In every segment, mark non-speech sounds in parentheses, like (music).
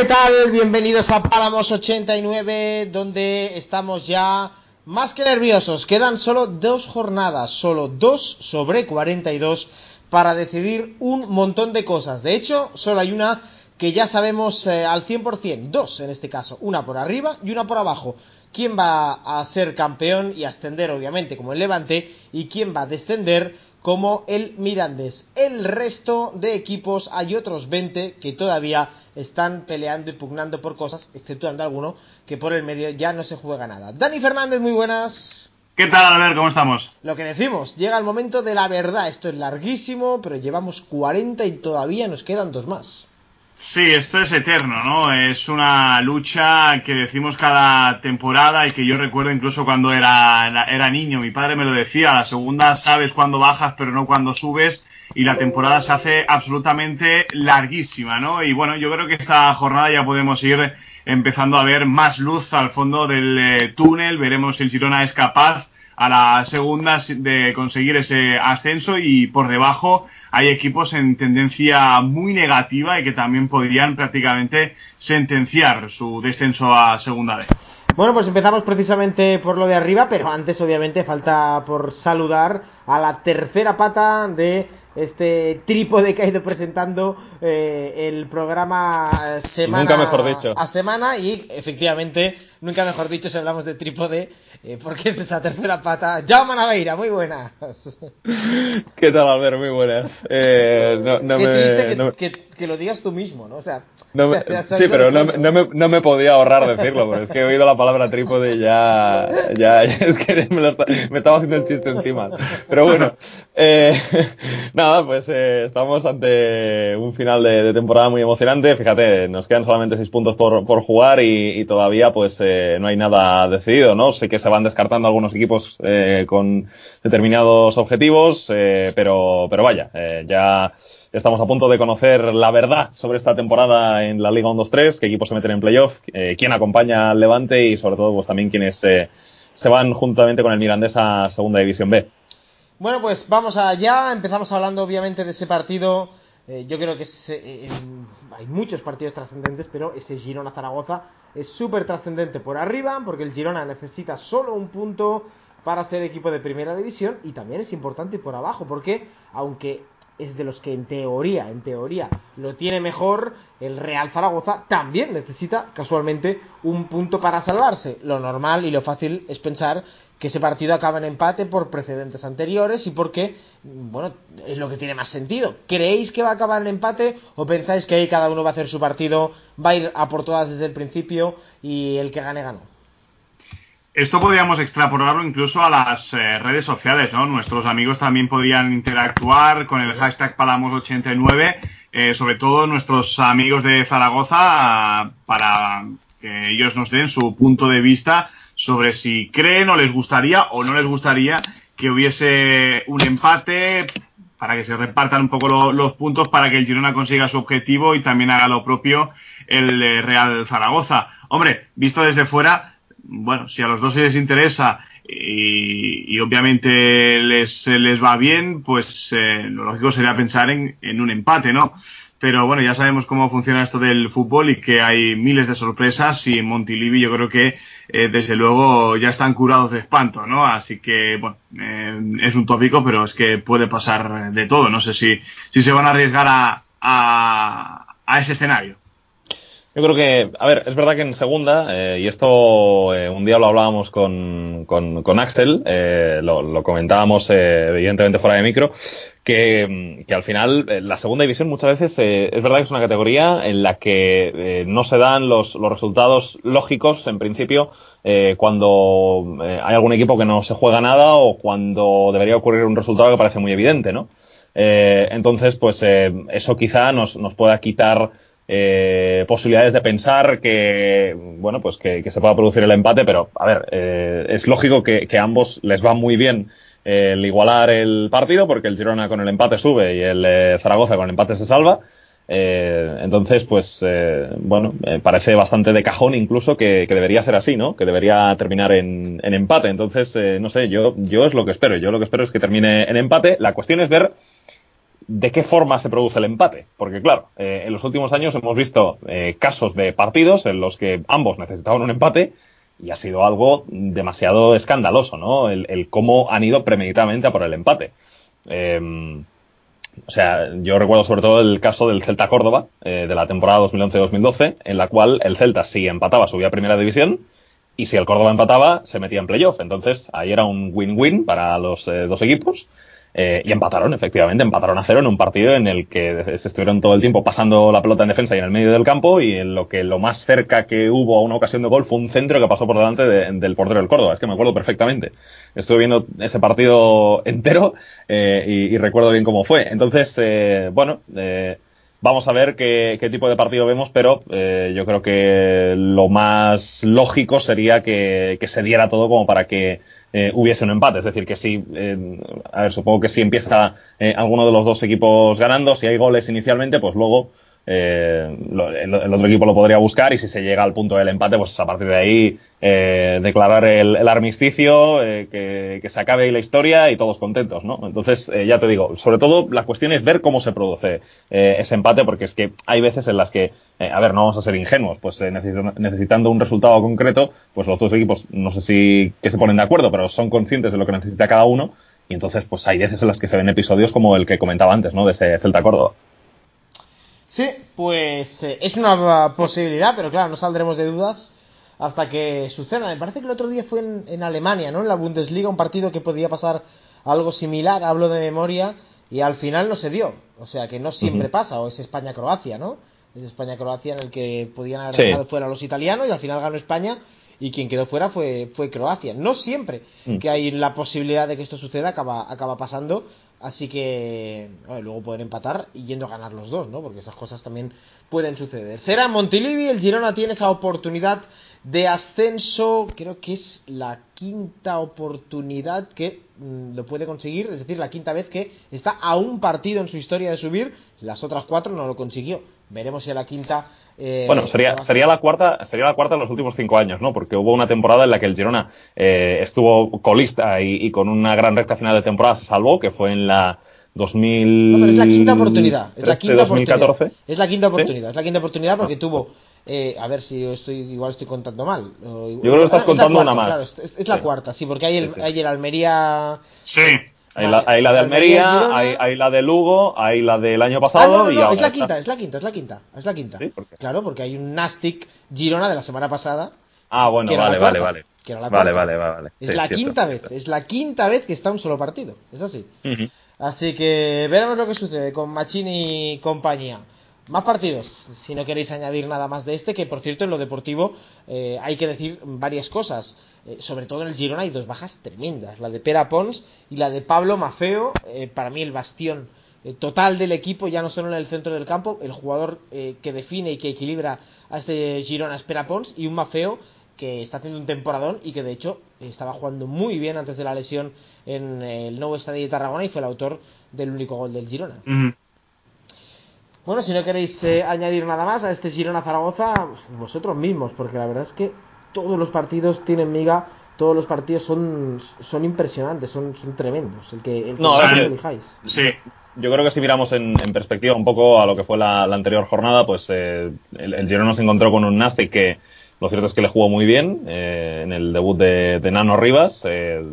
¿Qué tal? Bienvenidos a Páramos 89, donde estamos ya más que nerviosos. Quedan solo dos jornadas, solo dos sobre 42 para decidir un montón de cosas. De hecho, solo hay una que ya sabemos eh, al 100%, dos en este caso, una por arriba y una por abajo. ¿Quién va a ser campeón y ascender, obviamente, como el Levante? ¿Y quién va a descender? Como el Mirandés. El resto de equipos hay otros 20 que todavía están peleando y pugnando por cosas, exceptuando alguno que por el medio ya no se juega nada. Dani Fernández, muy buenas. ¿Qué tal, Albert? ¿Cómo estamos? Lo que decimos, llega el momento de la verdad. Esto es larguísimo, pero llevamos 40 y todavía nos quedan dos más. Sí, esto es eterno, ¿no? Es una lucha que decimos cada temporada y que yo recuerdo incluso cuando era, era niño. Mi padre me lo decía, la segunda sabes cuándo bajas pero no cuándo subes y la temporada se hace absolutamente larguísima, ¿no? Y bueno, yo creo que esta jornada ya podemos ir empezando a ver más luz al fondo del eh, túnel, veremos si el Girona es capaz a la segunda de conseguir ese ascenso y por debajo hay equipos en tendencia muy negativa y que también podrían prácticamente sentenciar su descenso a segunda vez. Bueno, pues empezamos precisamente por lo de arriba, pero antes obviamente falta por saludar a la tercera pata de este trípode que ha ido presentando eh, el programa semana mejor dicho. a semana y efectivamente, nunca mejor dicho si hablamos de trípode, eh, porque es esa tercera pata. Jaume Naveira, muy buenas. ¿Qué tal, Albert? Muy buenas. Eh, no, no Qué me, triste no me- que, que- que lo digas tú mismo, ¿no? O sea, no o me- sea, sí, pero me, no me podía ahorrar decirlo, porque es que he oído la palabra trípode y ya, ya, ya (laughs) es que me, lo está- me estaba haciendo el chiste encima. Pero bueno, eh, (laughs) nada, pues eh, estamos ante un final de, de temporada muy emocionante. Fíjate, nos quedan solamente seis puntos por, por jugar y, y todavía pues eh, no hay nada decidido, ¿no? Sé que se van descartando algunos equipos eh, con determinados objetivos, eh, pero, pero vaya, eh, ya estamos a punto de conocer la verdad sobre esta temporada en la Liga 1-2-3, qué equipos se meten en playoff, quién acompaña al Levante y sobre todo pues también quiénes se van juntamente con el Mirandés a Segunda División B. Bueno, pues vamos allá. Empezamos hablando obviamente de ese partido. Yo creo que hay muchos partidos trascendentes, pero ese Girona-Zaragoza es súper trascendente por arriba, porque el Girona necesita solo un punto para ser equipo de primera división y también es importante por abajo, porque aunque es de los que en teoría, en teoría, lo tiene mejor, el Real Zaragoza también necesita casualmente un punto para salvarse. Lo normal y lo fácil es pensar que ese partido acaba en empate por precedentes anteriores y porque, bueno, es lo que tiene más sentido. ¿Creéis que va a acabar en empate o pensáis que ahí cada uno va a hacer su partido, va a ir a por todas desde el principio y el que gane ganó? Esto podríamos extrapolarlo incluso a las eh, redes sociales, ¿no? Nuestros amigos también podrían interactuar con el hashtag Palamos89, eh, sobre todo nuestros amigos de Zaragoza, para que ellos nos den su punto de vista sobre si creen o les gustaría o no les gustaría que hubiese un empate para que se repartan un poco lo- los puntos para que el Girona consiga su objetivo y también haga lo propio el eh, Real Zaragoza. Hombre, visto desde fuera, bueno, si a los dos les interesa y, obviamente les, les va bien, pues eh, lo lógico sería pensar en, en un empate, ¿no? Pero bueno, ya sabemos cómo funciona esto del fútbol y que hay miles de sorpresas y en Montilivi yo creo que eh, desde luego ya están curados de espanto, ¿no? Así que, bueno, eh, es un tópico, pero es que puede pasar de todo. No sé si, si se van a arriesgar a, a ese escenario. Yo creo que, a ver, es verdad que en segunda, eh, y esto eh, un día lo hablábamos con, con, Axel, eh, lo, lo comentábamos eh, evidentemente fuera de micro, que, al final eh, la segunda división muchas veces eh, es verdad que es una categoría en la que eh, no se dan los, los, resultados lógicos en principio cuando hay algún equipo que no se juega nada o cuando debería ocurrir un resultado que parece muy evidente, ¿no? entonces, pues eso quizá nos, nos pueda quitar posibilidades de pensar que, bueno, pues que, se pueda producir el empate, pero a ver, es lógico que, que, a ambos les va muy bien el igualar el partido, porque el Girona con el empate sube y el eh, Zaragoza con el empate se salva. Eh, entonces, pues, eh, bueno, parece bastante de cajón incluso que, debería ser así, ¿no? Que debería terminar en, empate. Entonces, no sé, yo, yo es lo que espero. Yo lo que espero es que termine en empate. La cuestión es ver de qué forma se produce el empate. Porque, claro, en los últimos años hemos visto casos de partidos en los que ambos necesitaban un empate y ha sido algo demasiado escandaloso, ¿no? El, cómo han ido premeditadamente a por el empate. Em, o sea, yo recuerdo sobre todo el caso del Celta Córdoba eh, de la temporada 2011-2012, en la cual el Celta si empataba subía a primera división y si el Córdoba empataba se metía en playoff. Entonces ahí era un win-win para los eh, dos equipos eh, y empataron, efectivamente, empataron a cero en un partido en el que se estuvieron todo el tiempo pasando la pelota en defensa y en el medio del campo y en lo que lo más cerca que hubo a una ocasión de gol fue un centro que pasó por delante del portero del Córdoba. Es que me acuerdo perfectamente. Estuve viendo ese partido entero eh, y, recuerdo bien cómo fue. Entonces, eh, bueno, vamos a ver qué, tipo de partido vemos, pero yo creo que lo más lógico sería que se diera todo como para que eh, hubiese un empate. Es decir, que si, eh, a ver, supongo que si empieza eh, alguno de los dos equipos ganando, si hay goles inicialmente, pues luego eh, el, otro equipo lo podría buscar y si se llega al punto del empate, pues a partir de ahí eh, declarar el, armisticio, eh, que, se acabe ahí la historia y todos contentos, ¿no? Entonces, ya te digo, sobre todo la cuestión es ver cómo se produce ese empate, porque es que hay veces en las que, a ver, no vamos a ser ingenuos, pues necesitando un resultado concreto, pues los dos equipos no sé si que se ponen de acuerdo, pero son conscientes de lo que necesita cada uno y entonces pues hay veces en las que se ven episodios como el que comentaba antes, ¿no? De ese Celta Córdoba. Sí, pues eh, es una posibilidad, pero claro, no saldremos de dudas hasta que suceda. Me parece que el otro día fue en, Alemania, ¿no? En la Bundesliga, un partido que podía pasar algo similar, hablo de memoria, y al final no se dio. O sea que no siempre pasa, o es España-Croacia, ¿no? Es España-Croacia en el que podían haber dejado fuera los italianos y al final ganó España y quien quedó fuera fue, fue Croacia. No siempre mm. que hay la posibilidad de que esto suceda acaba, acaba pasando, Así que luego pueden empatar y yendo a ganar los dos, ¿no? Porque esas cosas también pueden suceder. Será Montilivi, el Girona tiene esa oportunidad de ascenso, creo que es la quinta oportunidad que mm, lo puede conseguir, es decir, la quinta vez que está a un partido en su historia de subir, las otras cuatro no lo consiguió. Veremos si a la quinta eh, bueno, sería, sería, la cuarta, sería la cuarta en los últimos cinco años, ¿no? Porque hubo una temporada en la que el Girona eh, estuvo colista y, con una gran recta final de temporada se salvó, que fue en la 2000. No, pero es la quinta oportunidad. Es la quinta 2014. oportunidad. Es la quinta oportunidad. Es la quinta oportunidad porque tuvo. Eh, a ver si estoy igual estoy contando mal. Yo creo que estás contando una más. es, la cuarta, sí, porque hay el, hay el Almería. Sí. Hay, la, de Almería, hay, la de Lugo, hay la del año pasado. Ah, no, es la quinta, es la quinta, es la quinta, es la quinta. Claro, porque hay un Nastic Girona de la semana pasada. Ah, bueno, vale, vale, vale. vale, vale, vale, Es la quinta vez, es la quinta vez que está un solo partido, es así. Así que veremos lo que sucede con Machini y compañía. Más partidos, si no queréis añadir nada más de este, que por cierto en lo deportivo eh, hay que decir varias cosas. Eh, sobre todo en el Girona hay dos bajas tremendas, la de Pera Pons y la de Pablo Mafeo, eh, para mí el bastión total del equipo, ya no solo en el centro del campo, el jugador que define y que equilibra a este Girona es Pera Pons y un Mafeo que está haciendo un temporadón y que de hecho estaba jugando muy bien antes de la lesión en el nuevo estadio de Tarragona y fue el autor del único gol del Girona. Bueno, si no queréis eh, añadir nada más a este Girona Zaragoza, pues, vosotros mismos, porque la verdad es que todos los partidos tienen miga, todos los partidos son, son impresionantes, son, son tremendos. El que, el que no, Sí. Yo creo que si miramos en, perspectiva un poco a lo que fue la, anterior jornada, pues eh, el, Girona se encontró con un Nastic que lo cierto es que le jugó muy bien eh, en el debut de, de Nano Rivas,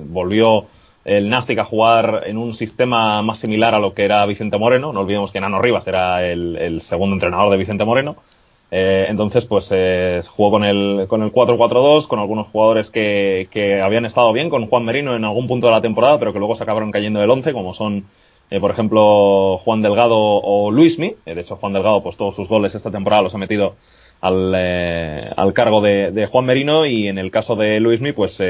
volvió el Nastic a jugar en un sistema más similar a lo que era Vicente Moreno. No olvidemos que Nano Rivas era el, segundo entrenador de Vicente Moreno. Eh, entonces, pues eh, jugó con el, con el 4-4-2, con algunos jugadores que, que, habían estado bien, con Juan Merino en algún punto de la temporada, pero que luego se acabaron cayendo del 11, como son por ejemplo, Juan Delgado o Luismi. de hecho, Juan Delgado, pues todos sus goles esta temporada los ha metido al, al cargo de, Juan Merino y en el caso de Luismi, pues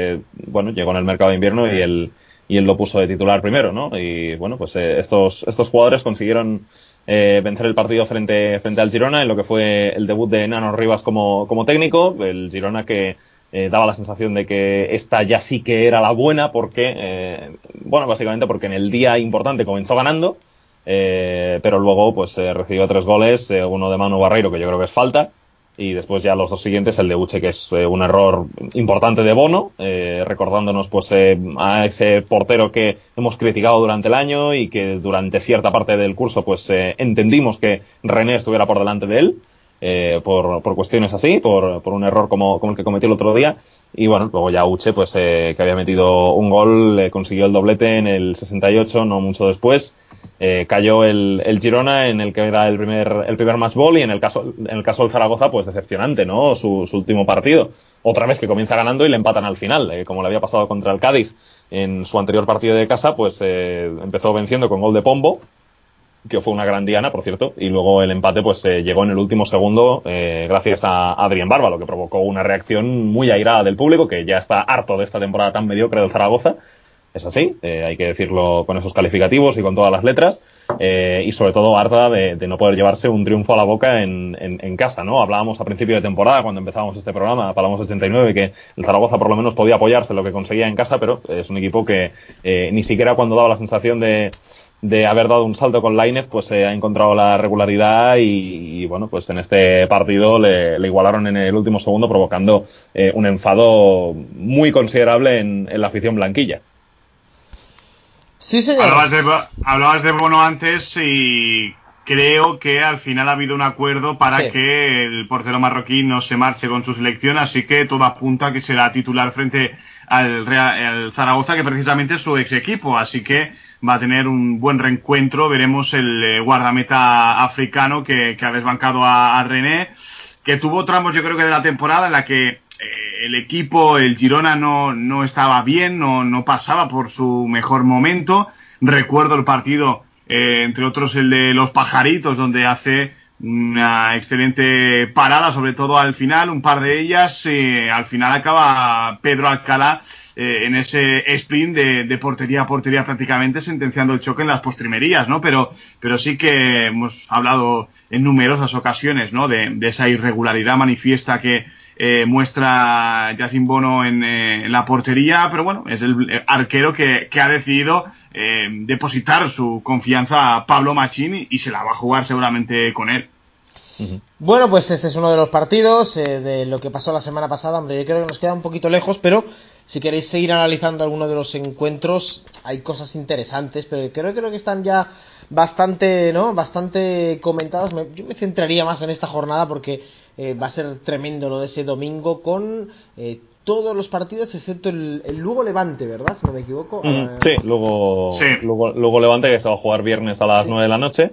bueno, llegó en el mercado de invierno y él, y él lo puso de titular primero, ¿no? Y bueno, pues estos, estos jugadores consiguieron eh, vencer el partido frente, frente al Girona en lo que fue el debut de Nano Rivas como, como técnico. El Girona que eh, daba la sensación de que esta ya sí que era la buena porque, eh, bueno, básicamente porque en el día importante comenzó ganando, pero luego pues recibió tres goles, uno de Manu Barreiro que yo creo que es falta y después ya los dos siguientes, el de Uche, que es un error importante de Bono, recordándonos pues a ese portero que hemos criticado durante el año y que durante cierta parte del curso pues entendimos que René estuviera por delante de él. Eh, por, por, cuestiones así, por, por un error como, como, el que cometió el otro día. Y bueno, luego ya Uche, pues eh, que había metido un gol, eh, consiguió el doblete en el 68, no mucho después. Eh, cayó el, el, Girona en el que era el primer, el primer match ball y en el caso, en el caso del Zaragoza, pues decepcionante, ¿no? Su, su último partido. Otra vez que comienza ganando y le empatan al final, como le había pasado contra el Cádiz en su anterior partido de casa, pues empezó venciendo con gol de Pombo que fue una gran diana, por cierto, y luego el empate pues eh, llegó en el último segundo eh, gracias a Adrián Barba, lo que provocó una reacción muy airada del público, que ya está harto de esta temporada tan mediocre del Zaragoza. Es así, eh, hay que decirlo con esos calificativos y con todas las letras, y sobre todo harta de, no poder llevarse un triunfo a la boca en, casa, ¿no? Hablábamos a principio de temporada, cuando empezábamos este programa, Palamos 89, que el Zaragoza por lo menos podía apoyarse en lo que conseguía en casa, pero es un equipo que ni siquiera cuando daba la sensación de de haber dado un salto con Lainez, pues se ha encontrado la regularidad y, bueno, pues en este partido le, igualaron en el último segundo, provocando eh, un enfado muy considerable en, la afición blanquilla. Sí, señor. Hablabas de, Bono antes y creo que al final ha habido un acuerdo para que el portero marroquí no se marche con su selección, así que todo apunta que será titular frente al, Real, Zaragoza, que precisamente es su ex equipo, así que va a tener un buen reencuentro. Veremos el eh, guardameta africano que, ha desbancado a, René, que tuvo tramos, yo creo que de la temporada en la que eh, el equipo, el Girona, no, no estaba bien, no, no pasaba por su mejor momento. Recuerdo el partido, eh, entre otros el de los pajaritos, donde hace una excelente parada, sobre todo al final, un par de ellas. al final acaba Pedro Alcalá eh, en ese sprint de, portería a portería prácticamente sentenciando el choque en las postrimerías, ¿no? Pero, pero sí que hemos hablado en numerosas ocasiones, ¿no? De, esa irregularidad manifiesta que eh, muestra Jacin Bono en, eh, la portería, pero bueno, es el arquero que, ha decidido depositar su confianza a Pablo Machín y, se la va a jugar seguramente con él. Bueno, pues este es uno de los partidos de lo que pasó la semana pasada. Hombre, yo creo que nos queda un poquito lejos, pero si queréis seguir analizando alguno de los encuentros, hay cosas interesantes, pero creo, creo que están ya bastante, ¿no? Bastante comentadas. yo me centraría más en esta jornada porque eh, va a ser tremendo lo de ese domingo con eh, todos los partidos excepto el, Lugo Levante, ¿verdad? Si no me equivoco. Mm, sí, luego, sí. Luego, luego Levante que se va a jugar viernes a las 9 de la noche.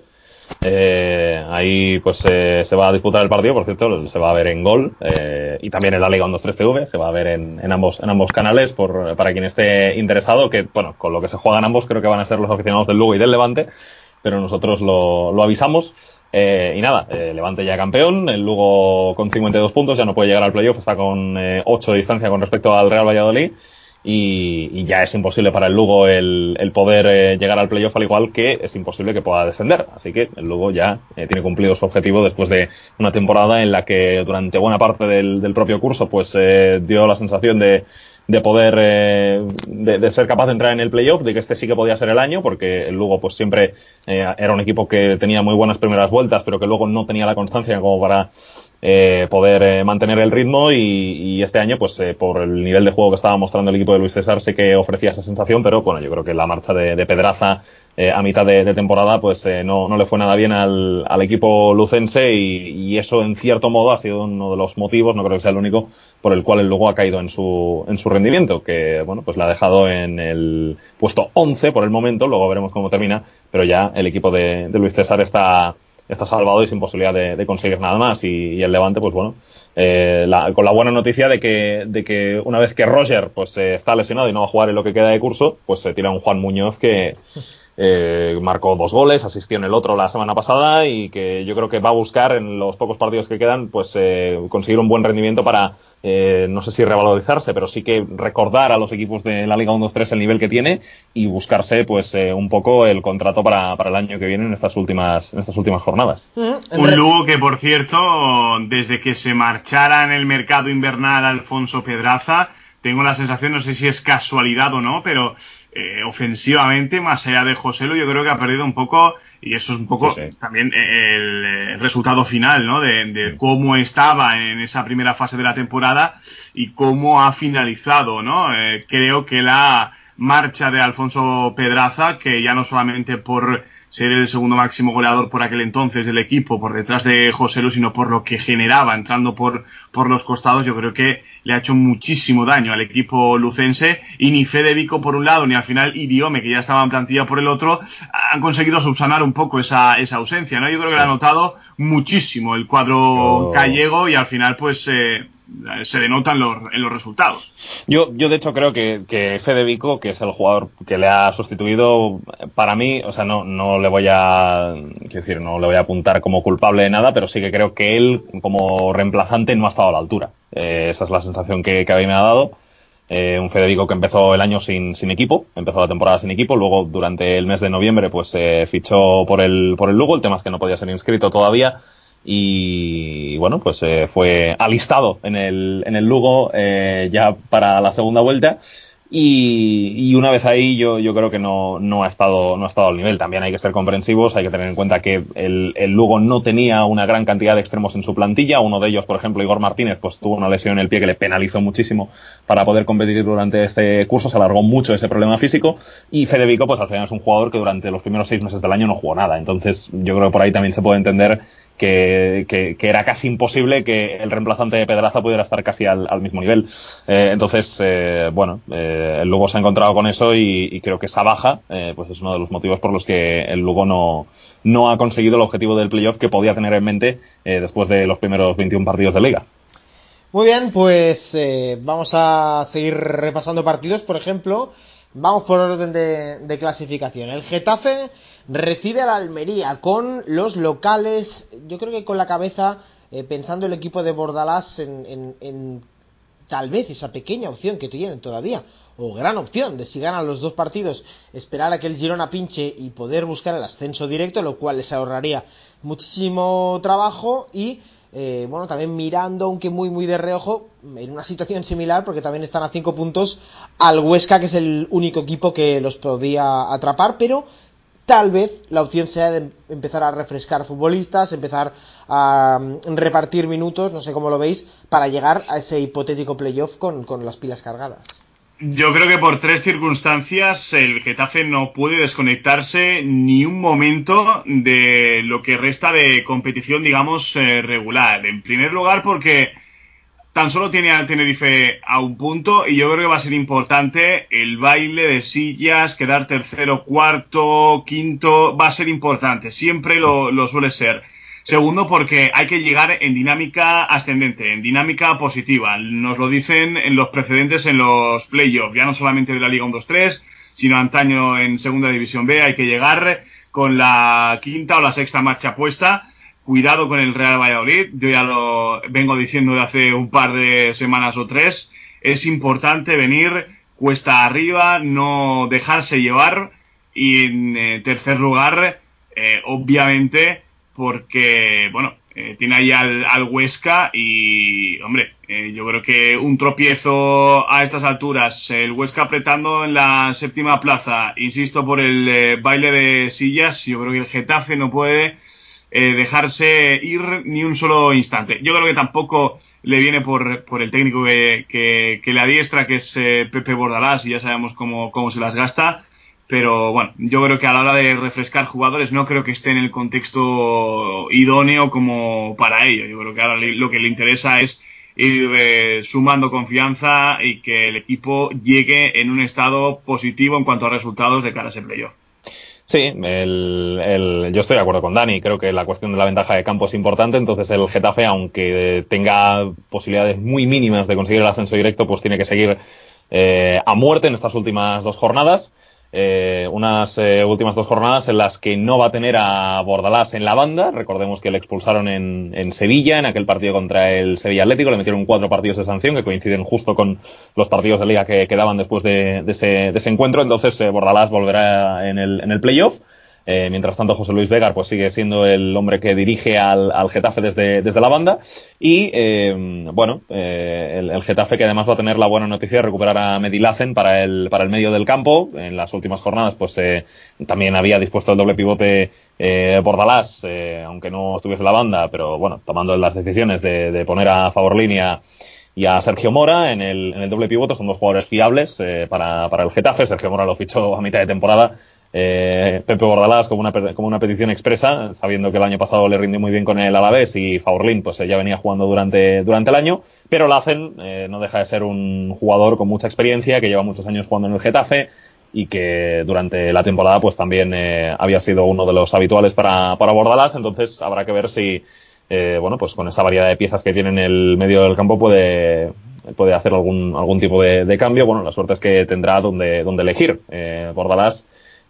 Eh, ahí pues eh, se va a disputar el partido, por cierto, se va a ver en Gol eh, y también en la Liga 1-2-3 TV, se va a ver en, ambos, en ambos canales por, para quien esté interesado, que bueno, con lo que se juegan ambos creo que van a ser los aficionados del Lugo y del Levante, pero nosotros lo, lo avisamos. y nada, Levante ya campeón, el Lugo con 52 puntos ya no puede llegar al playoff, está con 8 de distancia con respecto al Real Valladolid y, ya es imposible para el Lugo el, poder eh, llegar al playoff al igual que es imposible que pueda descender. Así que el Lugo ya eh, tiene cumplido su objetivo después de una temporada en la que durante buena parte del, propio curso pues eh, dio la sensación de, de poder de, ser capaz de entrar en el playoff, de que este sí que podía ser el año, porque el Lugo pues siempre era un equipo que tenía muy buenas primeras vueltas, pero que luego no tenía la constancia como para eh, poder eh, mantener el ritmo y, este año, pues eh, por el nivel de juego que estaba mostrando el equipo de Luis César, sé que ofrecía esa sensación, pero bueno, yo creo que la marcha de, Pedraza a mitad de, temporada, pues no, no, le fue nada bien al, al equipo lucense y, eso en cierto modo ha sido uno de los motivos, no creo que sea el único, por el cual el ha caído en su, en su rendimiento, que bueno, pues le ha dejado en el puesto 11 por el momento, luego veremos cómo termina, pero ya el equipo de Luis César está está salvado y sin posibilidad de, conseguir nada más. Y, el Levante, pues bueno, eh, con la buena noticia de que, de que una vez que Roger pues está lesionado y no va a jugar en lo que queda de curso, pues se tira un Juan Muñoz que, eh, marcó dos goles, asistió en el otro la semana pasada y que yo creo que va a buscar en los pocos partidos que quedan pues eh, conseguir un buen rendimiento para eh, no sé si revalorizarse, pero sí que recordar a los equipos de la Liga 1-2-3 el nivel que tiene y buscarse pues un poco el contrato para, para, el año que viene en estas últimas, en estas últimas jornadas. Un Lugo que, por cierto, desde que se marchara en el mercado invernal Alfonso Pedraza, tengo la sensación, no sé si es casualidad o no, pero eh, ofensivamente, más allá de José Lu, yo creo que ha perdido un poco, y eso es un poco también el, resultado final, ¿no? De, cómo estaba en esa primera fase de la temporada y cómo ha finalizado, ¿no? Eh, creo que la marcha de Alfonso Pedraza, que ya no solamente por ser el segundo máximo goleador por aquel entonces del equipo, por detrás de José Lu, sino por lo que generaba entrando por, por los costados, yo creo que le ha hecho muchísimo daño al equipo lucense y ni Fede Vico por un lado, ni al final Idiome, que ya estaba en plantilla por el otro, han conseguido subsanar un poco esa, esa ausencia, ¿no? Yo creo que le ha notado muchísimo el cuadro gallego y al final pues eh, se denotan los, en los resultados. Yo, yo de hecho creo que, que Fede Vico, que es el jugador que le ha sustituido, para mí, o sea, no, no le voy a decir, no le voy a apuntar como culpable de nada, pero sí que creo que él como reemplazante no ha estado a la altura. Eh, esa es la sensación que, que a mí me ha dado. Eh, un Federico que empezó el año sin, sin, equipo, empezó la temporada sin equipo, luego durante el mes de noviembre pues se fichó por el, por el Lugo, el tema es que no podía ser inscrito todavía, y bueno, pues eh, fue alistado en el, en el Lugo eh, ya para la segunda vuelta. Y, y, una vez ahí yo, yo creo que no, no, ha estado, no ha estado al nivel. También hay que ser comprensivos, hay que tener en cuenta que el, el, Lugo no tenía una gran cantidad de extremos en su plantilla. Uno de ellos, por ejemplo, Igor Martínez, pues tuvo una lesión en el pie que le penalizó muchísimo para poder competir durante este curso. Se alargó mucho ese problema físico. Y Fede Vico, pues al final es un jugador que durante los primeros seis meses del año no jugó nada. Entonces yo creo que por ahí también se puede entender que, que, era casi imposible que el reemplazante de Pedraza pudiera estar casi al, mismo nivel. Eh, entonces, eh, bueno, eh, el Lugo se ha encontrado con eso y, creo que esa baja pues es uno de los motivos por los que el Lugo no, no ha conseguido el objetivo del playoff que podía tener en mente después de los primeros 21 partidos de liga. Muy bien, pues vamos a seguir repasando partidos. Por ejemplo, vamos por orden de, de clasificación. El Getafe recibe a la Almería con los locales, yo creo que con la cabeza eh, pensando el equipo de Bordalás en, tal vez esa pequeña opción que tienen todavía, o gran opción de si ganan los dos partidos, esperar a que el Girona pinche y poder buscar el ascenso directo, lo cual les ahorraría muchísimo trabajo y eh, bueno, también mirando, aunque muy muy de reojo, en una situación similar, porque también están a cinco puntos al Huesca, que es el único equipo que los podía atrapar, pero tal vez la opción sea de empezar a refrescar futbolistas, empezar a mm, repartir minutos, no sé cómo lo veis, para llegar a ese hipotético playoff con, con las pilas cargadas. Yo creo que por tres circunstancias el Getafe no puede desconectarse ni un momento de lo que resta de competición, digamos, eh, regular. En primer lugar, porque tan solo tiene al Tenerife a un punto y yo creo que va a ser importante el baile de sillas, quedar tercero, cuarto, quinto, va a ser importante, siempre lo, suele ser. Segundo, porque hay que llegar en dinámica ascendente, en dinámica positiva. Nos lo dicen en los precedentes en los playoffs, ya no solamente de la Liga 1-2-3, sino antaño en Segunda División B. Hay que llegar con la quinta o la sexta marcha puesta cuidado con el Real Valladolid, yo ya lo vengo diciendo de hace un par de semanas o tres, es importante venir cuesta arriba, no dejarse llevar. Y en eh, tercer lugar, eh, obviamente, porque, bueno, eh, tiene ahí al, al, Huesca y, hombre, yo creo que un tropiezo a estas alturas, el Huesca apretando en la séptima plaza, insisto por el baile de sillas, yo creo que el Getafe no puede eh, dejarse ir ni un solo instante. Yo creo que tampoco le viene por, por el técnico que, que, le adiestra, que es eh, Pepe Bordalás, y ya sabemos cómo, cómo se las gasta. Pero bueno, yo creo que a la hora de refrescar jugadores no creo que esté en el contexto idóneo como para ello. Yo creo que ahora lo que le interesa es ir eh, sumando confianza y que el equipo llegue en un estado positivo en cuanto a resultados de cara a ese playoff. Sí, el, el, yo estoy de acuerdo con Dani. Creo que la cuestión de la ventaja de campo es importante. Entonces, el Getafe, aunque tenga posibilidades muy mínimas de conseguir el ascenso directo, pues tiene que seguir eh, a muerte en estas últimas dos jornadas. Eh, unas eh, últimas dos jornadas en las que no va a tener a Bordalás en la banda. Recordemos que le expulsaron en, Sevilla, en aquel partido contra el Sevilla Atlético. Le metieron cuatro partidos de sanción que coinciden justo con los partidos de liga que quedaban después de, ese, encuentro. Entonces, eh, Bordalás volverá en el, en el playoff. Eh, mientras tanto, José Luis Vegar pues sigue siendo el hombre que dirige al, Getafe desde, desde, la banda. Y eh, bueno, eh, el, Getafe que además va a tener la buena noticia de recuperar a Medilacen para el, para el medio del campo. En las últimas jornadas, pues también había dispuesto el doble pivote Bordalás, aunque no estuviese en la banda, pero bueno, tomando las decisiones de, poner a favor línea y a Sergio Mora en el, en el doble pivote. Son dos jugadores fiables para, para el Getafe. Sergio Mora lo fichó a mitad de temporada eh, Pepe Bordalás como una, como una petición expresa, sabiendo que el año pasado le rindió muy bien con el Alavés y Faurlín pues ya venía jugando durante, durante el año, pero Lacen eh, no deja de ser un jugador con mucha experiencia, que lleva muchos años jugando en el Getafe y que durante la temporada pues también eh, había sido uno de los habituales para, para Bordalás, entonces habrá que ver si eh, bueno pues con esa variedad de piezas que tiene en el medio del campo puede puede hacer algún, algún tipo de, cambio. Bueno, la suerte es que tendrá donde, donde elegir. Bordalás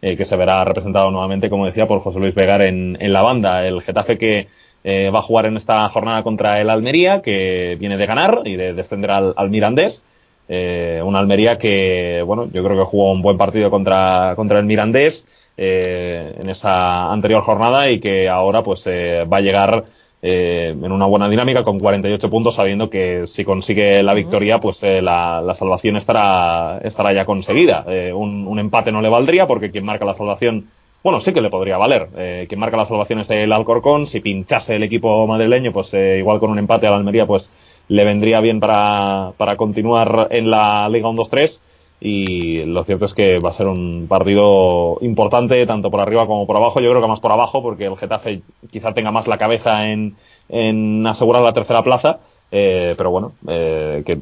eh, que se verá representado nuevamente, como decía, por José Luis Vegar en, la banda. El Getafe que eh, va a jugar en esta jornada contra el Almería, que viene de ganar y de descender al, Mirandés. Eh, una Almería que, bueno, yo creo que jugó un buen partido contra, contra el Mirandés en esa anterior jornada y que ahora pues va a llegar eh, en una buena dinámica con 48 puntos, sabiendo que si consigue la victoria, pues eh, la, salvación estará, estará ya conseguida. Eh, un, empate no le valdría porque quien marca la salvación, bueno, sí que le podría valer. quien marca la salvación es el Alcorcón. Si pinchase el equipo madrileño, pues igual con un empate a la Almería, pues le vendría bien para, para continuar en la Liga 1-2-3 y lo cierto es que va a ser un partido importante tanto por arriba como por abajo. Yo creo que más por abajo porque el Getafe quizá tenga más la cabeza en, en asegurar la tercera plaza. Eh, pero bueno, eh, que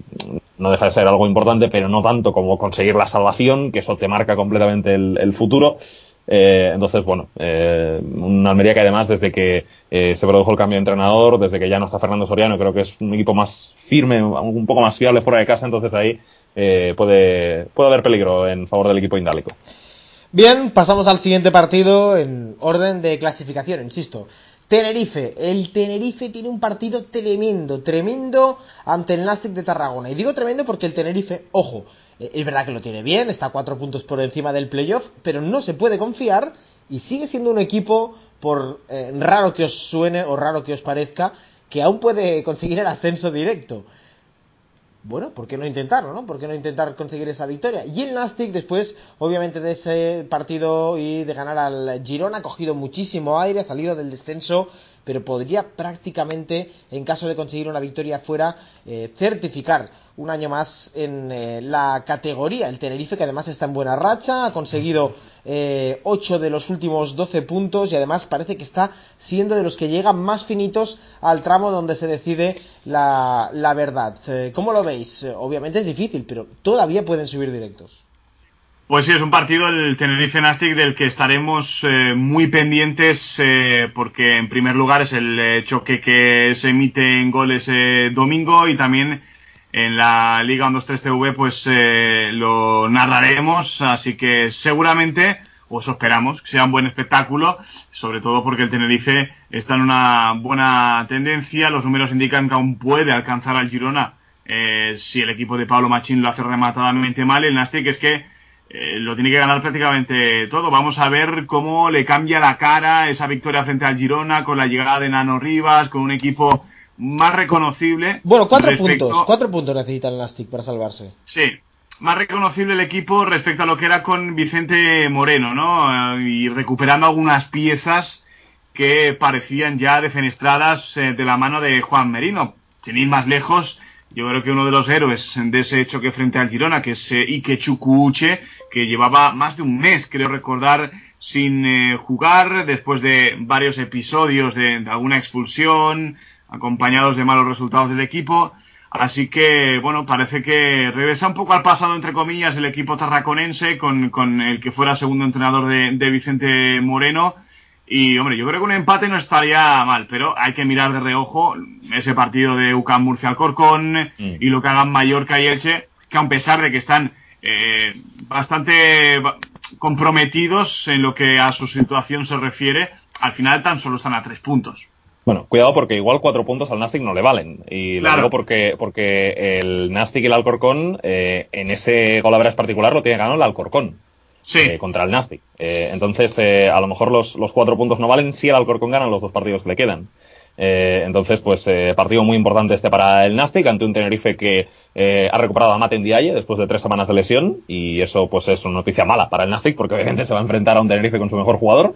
no deja de ser algo importante, pero no tanto como conseguir la salvación, que eso te marca completamente el, futuro. Eh, entonces, bueno, una Almería que además desde que se produjo el cambio de entrenador, desde que ya no está Fernando Soriano, creo que es un equipo más firme, un poco más fiable fuera de casa, entonces ahí eh, puede, puede haber peligro en favor del equipo indálico. Bien, pasamos al siguiente partido en orden de clasificación, insisto. Tenerife. El Tenerife tiene un partido tremendo, tremendo ante el Nastic de Tarragona. Y digo tremendo porque el Tenerife, ojo, eh, es verdad que lo tiene bien, está cuatro puntos por encima del playoff, pero no se puede confiar y sigue siendo un equipo, por eh, raro que os suene o raro que os parezca, que aún puede conseguir el ascenso directo bueno, ¿por qué no intentarlo, no? ¿Por qué no intentar conseguir esa victoria? Y el Nastic, después, obviamente, de ese partido y de ganar al Girona, ha cogido muchísimo aire, ha salido del descenso pero podría prácticamente, en caso de conseguir una victoria fuera, eh, certificar un año más en eh, la categoría. El Tenerife, que además está en buena racha, ha conseguido eh, 8 de los últimos 12 puntos y además parece que está siendo de los que llegan más finitos al tramo donde se decide la, la verdad. Eh, ¿Cómo lo veis? obviamente es difícil, pero todavía pueden subir directos. Pues sí, es un partido el Tenerife Nastic del que estaremos eh, muy pendientes eh, porque en primer lugar es el eh, choque que se emite en goles domingo y también en la Liga 1-2-3 TV pues lo narraremos, así que seguramente, o eso esperamos, que sea un buen espectáculo, sobre todo porque el Tenerife está en una buena tendencia, los números indican que aún puede alcanzar al Girona si el equipo de Pablo Machín lo hace rematadamente mal, el Nastic es que eh, lo tiene que ganar prácticamente todo. Vamos a ver cómo le cambia la cara esa victoria frente al Girona con la llegada de Nano Rivas, con un equipo más reconocible. Bueno, cuatro puntos, cuatro puntos necesita el Nastic para salvarse. Sí, más reconocible el equipo respecto a lo que era con Vicente Moreno, ¿no? Eh, y recuperando algunas piezas que parecían ya defenestradas eh, de la mano de Juan Merino. Sin ir más lejos, yo creo que uno de los héroes de ese choque frente al Girona, que es eh, Ike Chukwuche, que llevaba más de un mes, creo recordar, sin eh, jugar, después de varios episodios de, alguna expulsión, acompañados de malos resultados del equipo. Así que, bueno, parece que regresa un poco al pasado, entre comillas, el equipo tarraconense, con, con el que fuera segundo entrenador de Vicente Moreno y hombre, yo creo que un empate no estaría mal, pero hay que mirar de reojo ese partido de UCAM Murcia Alcorcón mm. y lo que hagan Mallorca y Elche, que a pesar de que están eh, bastante comprometidos en lo que a su situación se refiere. Al final tan solo están a tres puntos. Bueno, cuidado porque igual cuatro puntos al Nastic no le valen. Y lo digo porque, porque el Nastic y el Alcorcón, eh, en ese golaveras particular lo tiene ganado el Alcorcón. Eh, contra el Nastic. Eh, entonces, eh, a lo mejor los, cuatro puntos no valen si el Alcorcón gana los dos partidos que le quedan. Entonces, pues partido muy importante este para el Nastic ante un Tenerife que ha recuperado a Mate Ndiaye después de tres semanas de lesión y eso pues es una noticia mala para el Nastic porque obviamente se va a enfrentar a un Tenerife con su mejor jugador.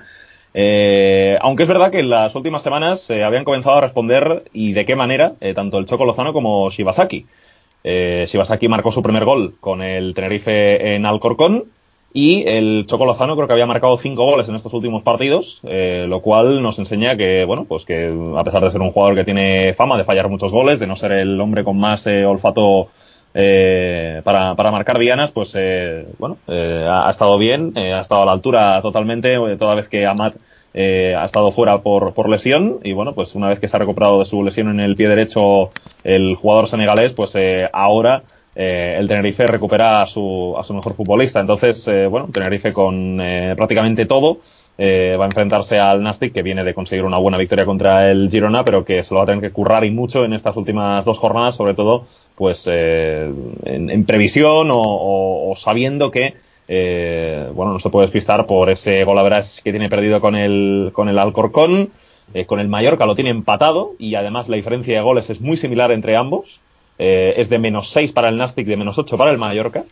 Aunque es verdad que en las últimas semanas eh, habían comenzado a responder y de qué manera tanto el Choco Lozano como Shibasaki. Shibasaki marcó su primer gol con el Tenerife en Alcorcón y el Choco Lozano creo que había marcado cinco goles en estos últimos partidos, lo cual nos enseña que, bueno, pues que a pesar de ser un jugador que tiene fama de fallar muchos goles, de no ser el hombre con más olfato eh, para, para, marcar dianas, pues eh, bueno, eh, ha, ha, estado bien, eh, ha estado a la altura totalmente, eh, toda vez que Amat ha estado fuera por, por, lesión. Y bueno, pues una vez que se ha recuperado de su lesión en el pie derecho el jugador senegalés, pues ahora el Tenerife recupera a su, a su mejor futbolista. Entonces, bueno, Tenerife con prácticamente todo. Eh, va a enfrentarse al Nastic, que viene de conseguir una buena victoria contra el Girona, pero que se lo va a tener que currar y mucho en estas últimas dos jornadas, sobre todo pues eh, en, previsión o, o, sabiendo que eh, bueno no se puede despistar por ese golaveras que tiene perdido con el con el Alcorcón eh, con el Mallorca lo tiene empatado y además la diferencia de goles es muy similar entre ambos eh, es de menos 6 para el Nastic de menos 8 para el Mallorca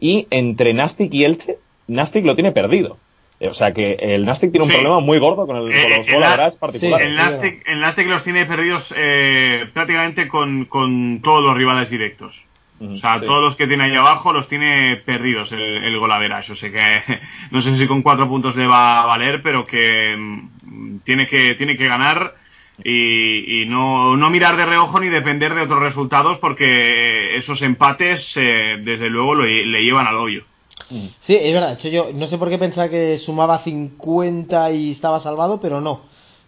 y entre Nastic y Elche Nastic lo tiene perdido o sea que el Nastic tiene un Sí. problema muy gordo con, el, con Eh, los el golaveras Na- particulares. El Nastic, el Nastic los tiene perdidos eh, prácticamente con, con todos los rivales directos. O sea, sí. todos los que tiene ahí abajo los tiene perdidos el, el Golaveras. O sea que (laughs) no sé si con cuatro puntos le va a valer, pero que mm, tiene que, tiene que ganar y, no, no mirar de reojo ni depender de otros resultados porque esos empates eh, desde luego le llevan al hoyo. Sí, es verdad. De hecho, yo no sé por qué pensaba que sumaba 50 y estaba salvado, pero no.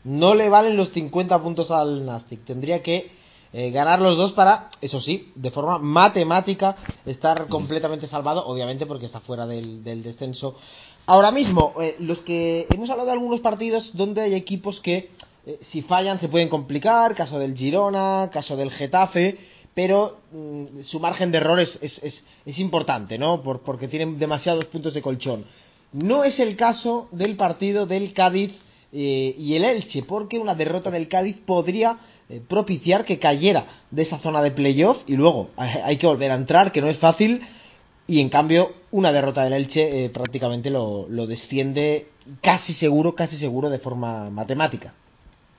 No le valen los 50 puntos al Nastic. Tendría que eh, ganar los dos para, eso sí, de forma matemática, estar completamente salvado, obviamente porque está fuera del, del descenso. Ahora mismo, eh, los que hemos hablado de algunos partidos donde hay equipos que eh, si fallan se pueden complicar, caso del Girona, caso del Getafe, pero mm, su margen de error es, importante, ¿no? Por, porque tienen demasiados puntos de colchón. No es el caso del partido del Cádiz eh, y el Elche, porque una derrota del Cádiz podría eh, propiciar que cayera de esa zona de playoff y luego hay que volver a entrar, que no es fácil, y en cambio una derrota del Elche prácticamente lo desciende casi seguro, casi seguro de forma matemática.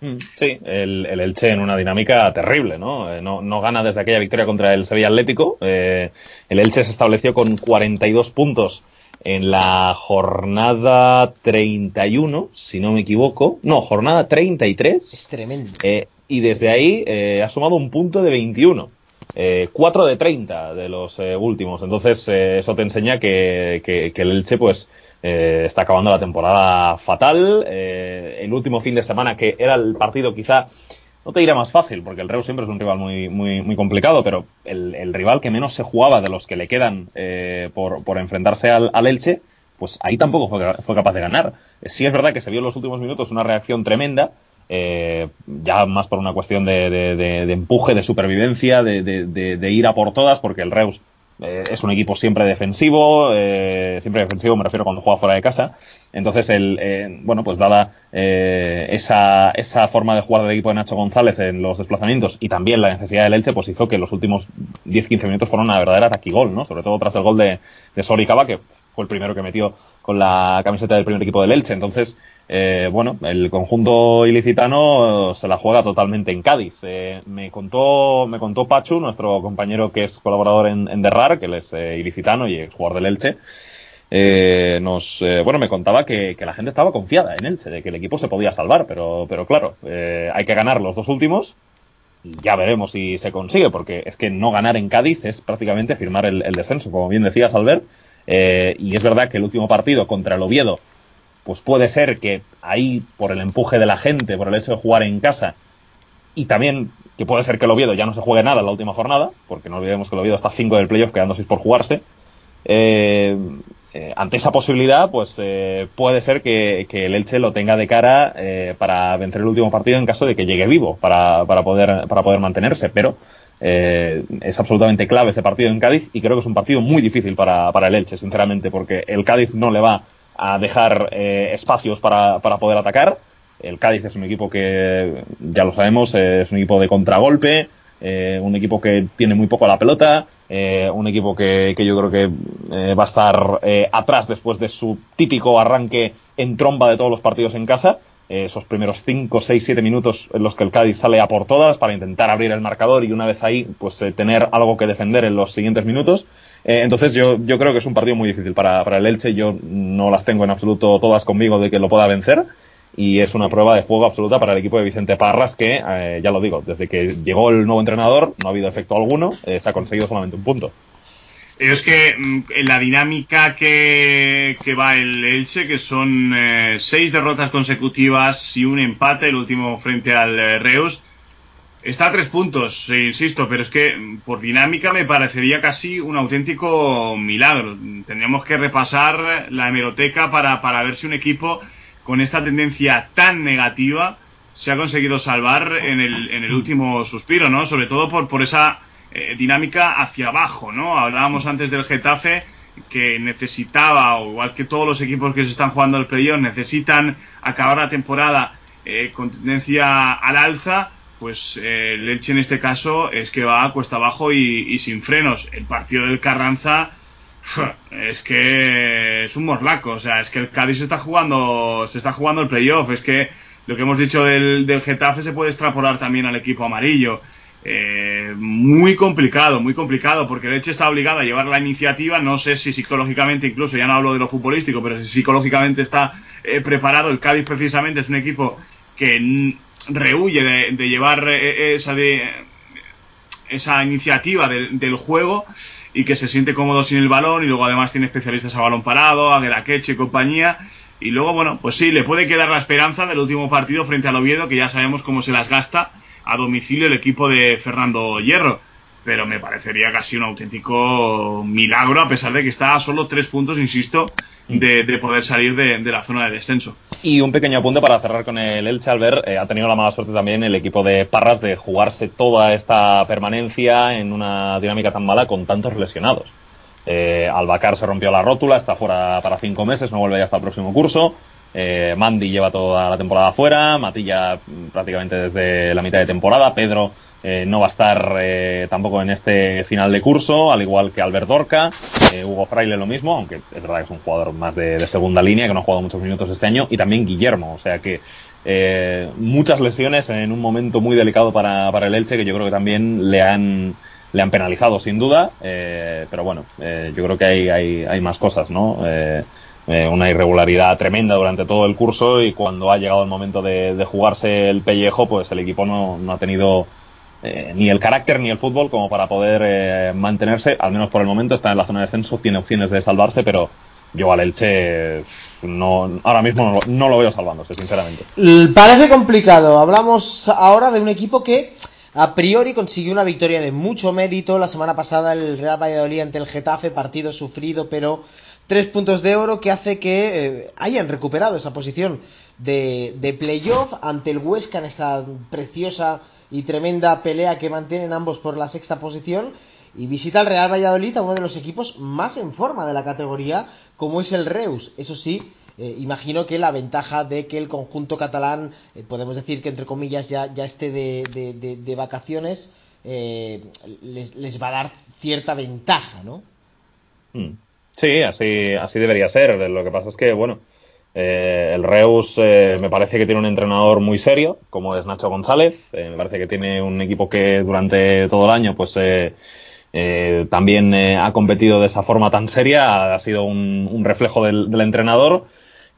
Mm, Sí, el, el Elche en una dinámica terrible, ¿no? Eh, no, no gana desde aquella victoria contra el Sevilla Atlético. Eh, el Elche se estableció con 42 puntos en la jornada 31, si no me equivoco. No, jornada 33. Es tremendo. Eh, y desde ahí eh, ha sumado un punto de 21. Eh, 4 de 30 de los eh, últimos. Entonces, eh, eso te enseña que, que, que el Elche, pues, eh, está acabando la temporada fatal. Eh, el último fin de semana, que era el partido quizá, no te diré más fácil, porque el Reus siempre es un rival muy, muy, muy complicado, pero el, rival que menos se jugaba de los que le quedan eh, por, por enfrentarse al, Elche, pues ahí tampoco fue, fue capaz de ganar. Sí es verdad que se vio en los últimos minutos una reacción tremenda, eh, ya más por una cuestión de, de, de, de empuje, de supervivencia, de, de, ir a por todas, porque el Reus eh, es un equipo siempre defensivo, eh, siempre defensivo me refiero cuando juega fuera de casa. Entonces, el, eh, bueno, pues dada eh, esa, esa forma de jugar del equipo de Nacho González en los desplazamientos y también la necesidad del Elche, pues hizo que los últimos 10-15 minutos fueron una verdadera taquigol, ¿no? Sobre todo tras el gol de, de Soricaba, que fue el primero que metió con la camiseta del primer equipo del Elche. Entonces, eh, bueno, el conjunto ilicitano se la juega totalmente en Cádiz. Eh, me contó, me contó Pachu, nuestro compañero que es colaborador en, Derrar, que él es eh, ilicitano y es jugador del Elche. Eh, nos, bueno, me contaba que, la gente estaba confiada en Elche, de que el equipo se podía salvar, pero, pero claro, hay que ganar los dos últimos y ya veremos si se consigue, porque es que no ganar en Cádiz es prácticamente firmar el, descenso, como bien decías, Albert. Y es verdad que el último partido contra el Oviedo, pues puede ser que ahí, por el empuje de la gente, por el hecho de jugar en casa, y también que puede ser que el Oviedo ya no se juegue nada en la última jornada, porque no olvidemos que el Oviedo está 5 del playoff, quedando 6 por jugarse. ante esa posibilidad, pues puede ser que, el Elche lo tenga de cara para vencer el último partido en caso de que llegue vivo para, para, poder, para poder mantenerse. Pero es absolutamente clave ese partido en Cádiz y creo que es un partido muy difícil para, para el Elche, sinceramente, porque el Cádiz no le va a dejar espacios para, para poder atacar el Cádiz es un equipo que, ya lo sabemos, es un equipo de contragolpe, eh, un equipo que tiene muy poco la pelota, eh, un equipo que, yo creo que eh, va a estar atrás después de su típico arranque en tromba de todos los partidos en casa. esos primeros 5, 6, 7 minutos en los que el Cádiz sale a por todas para intentar abrir el marcador y una vez ahí, pues tener algo que defender en los siguientes minutos. Entonces yo, yo creo que es un partido muy difícil para, para el Elche. Yo no las tengo en absoluto todas conmigo de que lo pueda vencer y es una prueba de fuego absoluta para el equipo de Vicente Parras que, eh, ya lo digo, desde que llegó el nuevo entrenador no ha habido efecto alguno, eh, se ha conseguido solamente un punto. Es que mm, en la dinámica que, que, va el Elche, que son eh, seis derrotas consecutivas y un empate, el último frente al Reus, está a tres puntos, insisto, pero es que mm, por dinámica me parecería casi un auténtico milagro. Tendríamos que repasar la hemeroteca para, para ver si un equipo con esta tendencia tan negativa se ha conseguido salvar en el, en el último suspiro, ¿no? Sobre todo por, por esa eh, dinámica hacia abajo, ¿no? Hablábamos antes del Getafe que necesitaba, igual que todos los equipos que se están jugando el playoff, necesitan acabar la temporada eh, con tendencia al alza, pues eh, en este caso es que va a cuesta abajo y, y sin frenos. El partido del Carranza es que es un morlaco, o sea, es que el Cádiz está jugando, se está jugando el playoff, es que lo que hemos dicho del, del Getafe se puede extrapolar también al equipo amarillo. Eh, muy complicado, muy complicado, porque el está obligado a llevar la iniciativa, no sé si psicológicamente, incluso ya no hablo de lo futbolístico, pero si psicológicamente está eh, preparado, el Cádiz precisamente es un equipo que rehuye de, llevar eh, esa, de, esa iniciativa del juego y que se siente cómodo sin el balón y luego además tiene especialistas a balón parado, a Geraqueche y compañía. Y luego, bueno, pues sí, le puede quedar la esperanza del último partido frente al Oviedo, que ya sabemos cómo se las gasta a domicilio el equipo de Fernando Hierro. Pero me parecería casi un auténtico milagro, a pesar de que está a solo tres puntos, insisto, de, poder salir de, la zona de descenso. Y un pequeño apunte para cerrar con el Elche, Albert, eh, ha tenido la mala suerte también el equipo de Parras de jugarse toda esta permanencia en una dinámica tan mala con tantos lesionados. Eh, Albacar se rompió la rótula, está fuera para cinco meses, no vuelve ya hasta el próximo curso. Eh, Mandy lleva toda la temporada fuera, Matilla prácticamente desde la mitad de temporada, Pedro eh, no va a estar eh, tampoco en este final de curso, al igual que Albert Dorca, eh, Hugo Fraile lo mismo, aunque es verdad que es un jugador más de, segunda línea, que no ha jugado muchos minutos este año, y también Guillermo, o sea que muchas lesiones en un momento muy delicado para, el Elche, que yo creo que también le han, le han penalizado sin duda, pero bueno, yo creo que hay, hay, más cosas, ¿no? una irregularidad tremenda durante todo el curso y cuando ha llegado el momento de, jugarse el pellejo, pues el equipo no, no ha tenido eh, ni el carácter ni el fútbol como para poder eh, mantenerse, al menos por el momento está en la zona de descenso, tiene opciones de salvarse, pero yo al Elche no, ahora mismo no, lo veo salvándose, sinceramente. Parece complicado, hablamos ahora de un equipo que a priori consiguió una victoria de mucho mérito. La semana pasada el Real Valladolid ante el Getafe, partido sufrido pero tres puntos de oro que hace que eh, hayan recuperado esa posición de, de playoff ante el Huesca en esa preciosa y tremenda pelea que mantienen ambos por la sexta posición y visita al Real Valladolid a uno de los equipos más en forma de la categoría como es el Reus. Eso sí, eh, imagino que la ventaja de que el conjunto catalán, eh, podemos decir que entre comillas ya, ya esté de, de, vacaciones, eh, les, va a dar cierta ventaja, ¿no? Hmm. Sí, así, así debería ser. Lo que pasa es que, bueno, eh, el Reus eh, me parece que tiene un entrenador muy serio, como es Nacho González. Eh, me parece que tiene un equipo que durante todo el año, pues también ha competido de esa forma tan seria. Ha sido un, reflejo del, entrenador.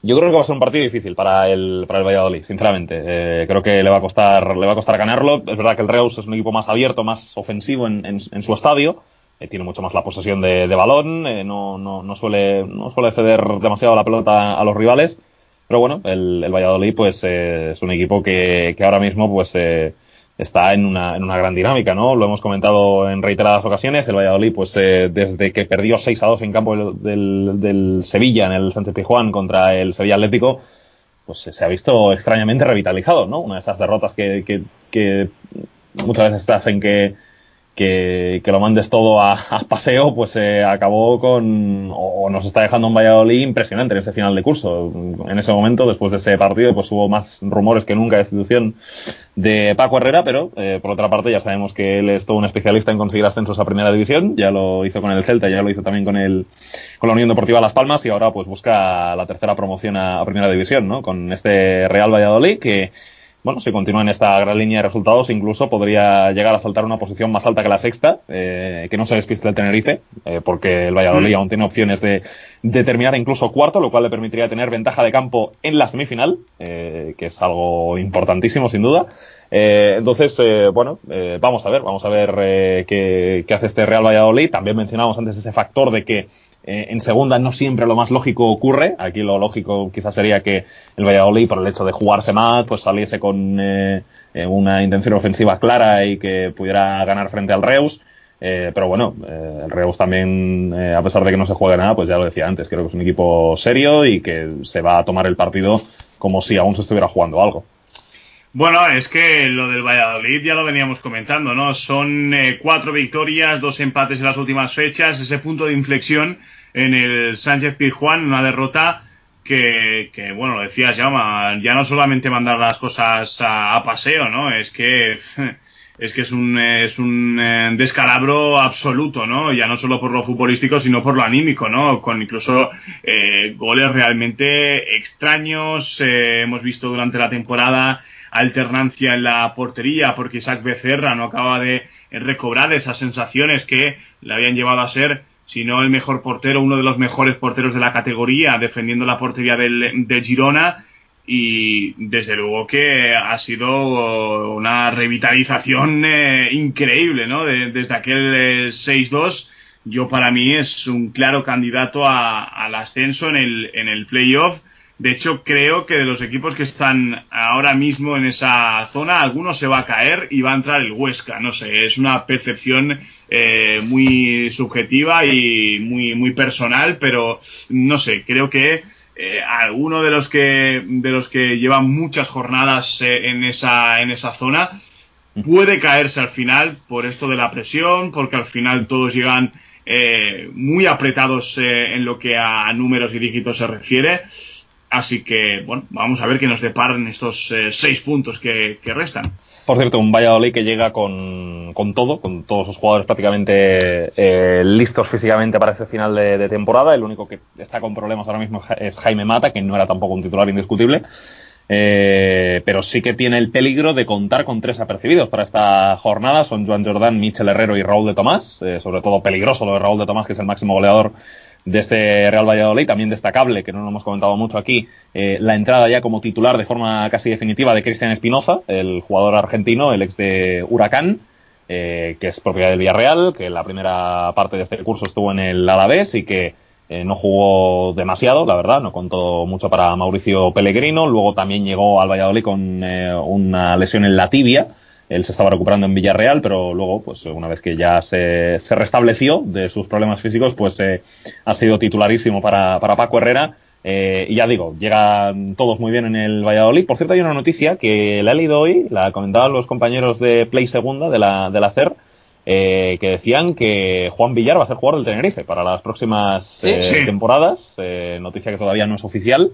Yo creo que va a ser un partido difícil para el, para el Valladolid, sinceramente. creo que le va a costar, le va a costar ganarlo. Es verdad que el Reus es un equipo más abierto, más ofensivo en su estadio eh, tiene mucho más la posesión de, balón, eh, no, no, no, suele, no suele ceder demasiado la pelota a los rivales. Pero bueno, el, el Valladolid pues eh, es un equipo que, que ahora mismo pues está en una, en una gran dinámica, ¿no? Lo hemos comentado en reiteradas ocasiones. El Valladolid, pues eh, desde que perdió 6 a 2 en campo del, Sevilla, en el Sánchez Pijuán, contra el Sevilla Atlético, pues se ha visto extrañamente revitalizado, ¿no? Una de esas derrotas que, que, que muchas veces hacen que que, que, lo mandes todo a, paseo, pues eh, acabó con, o, nos está dejando un Valladolid impresionante en este final de curso. En ese momento, después de ese partido, pues hubo más rumores que nunca de destitución de Paco Herrera, pero eh, por otra parte ya sabemos que él es todo un especialista en conseguir ascensos a Primera División, ya lo hizo con el Celta, ya lo hizo también con el con la Unión Deportiva Las Palmas y ahora pues busca la tercera promoción a, a Primera División, ¿no? Con este Real Valladolid que bueno, si continúa en esta gran línea de resultados, incluso podría llegar a saltar una posición más alta que la sexta, eh, que no se despiste el Tenerife, eh, porque el Valladolid mm. aún tiene opciones de, de, terminar incluso cuarto, lo cual le permitiría tener ventaja de campo en la semifinal, eh, que es algo importantísimo, sin duda. entonces, bueno, vamos a ver, vamos a ver qué, qué hace este Real Valladolid. También mencionamos antes ese factor de que eh, en segunda no siempre lo más lógico ocurre. Aquí lo lógico quizás sería que el Valladolid, por el hecho de jugarse más, pues saliese con eh, eh, una intención ofensiva clara y que pudiera ganar frente al Reus. pero bueno, el Reus también, a pesar de que no se juegue nada, pues ya lo decía antes, creo que es un equipo serio y que se va a tomar el partido como si aún se estuviera jugando algo. Bueno, es que lo del Valladolid ya lo veníamos comentando, ¿no? Son eh, cuatro victorias, dos empates en las últimas fechas, ese punto de inflexión en el Sánchez Pizjuán, una derrota que, que, bueno, lo decías, ya, ya no solamente mandar las cosas a, paseo, ¿no? Es que (laughs) es que es un, es un eh, descalabro absoluto, ¿no? Ya no solo por lo futbolístico, sino por lo anímico, ¿no? Con incluso eh, goles realmente extraños. Eh, hemos visto durante la temporada alternancia en la portería, porque Isaac Becerra no acaba de recobrar esas sensaciones que le habían llevado a ser, si no el mejor portero, uno de los mejores porteros de la categoría, defendiendo la portería del, Girona. Y desde luego que ha sido una revitalización eh, increíble, ¿no? desde aquel 6-2, eh, yo para mí es un claro candidato al ascenso en el, en el playoff de hecho, creo que de los equipos que están ahora mismo en esa zona, alguno se va a caer y va a entrar el Huesca. No sé, es una percepción eh, muy subjetiva y muy, muy personal, pero no sé, creo que eh, alguno de los que de los que llevan muchas jornadas eh, en esa en esa zona puede caerse al final por esto de la presión, porque al final todos llegan muy apretados en lo que a números y dígitos se refiere. Así que, bueno, vamos a ver qué nos deparan estos eh, seis puntos que, restan. Por cierto, un Valladolid que llega con, todo, con todos sus jugadores prácticamente eh, listos físicamente para este final de, temporada. El único que está con problemas ahora mismo es Jaime Mata, que no era tampoco un titular indiscutible. Eh, pero sí que tiene el peligro de contar con tres apercibidos para esta jornada. Son Joan Jordán, Michel Herrero y Raúl de Tomás. sobre todo peligroso lo de Raúl de Tomás, que es el máximo goleador de este Real Valladolid, también destacable, que no lo hemos comentado mucho aquí, eh, la entrada ya como titular de forma casi definitiva de Cristian Espinoza, el jugador argentino, el ex de Huracán, eh, que es propiedad del Villarreal, que la primera parte de este curso estuvo en el Alavés y que eh, no jugó demasiado, la verdad, no contó mucho para Mauricio Pellegrino, luego también llegó al Valladolid con una lesión en la tibia, él se estaba recuperando en Villarreal, pero luego, pues una vez que ya se, restableció de sus problemas físicos, pues eh, ha sido titularísimo para, para Paco Herrera. Eh, y ya digo, llegan todos muy bien en el Valladolid. Por cierto, hay una noticia que la he leído hoy, la comentaban los compañeros de Play Segunda de la, de la SER, eh, que decían que Juan Villar va a ser jugador del Tenerife para las próximas temporadas. noticia que todavía no es oficial.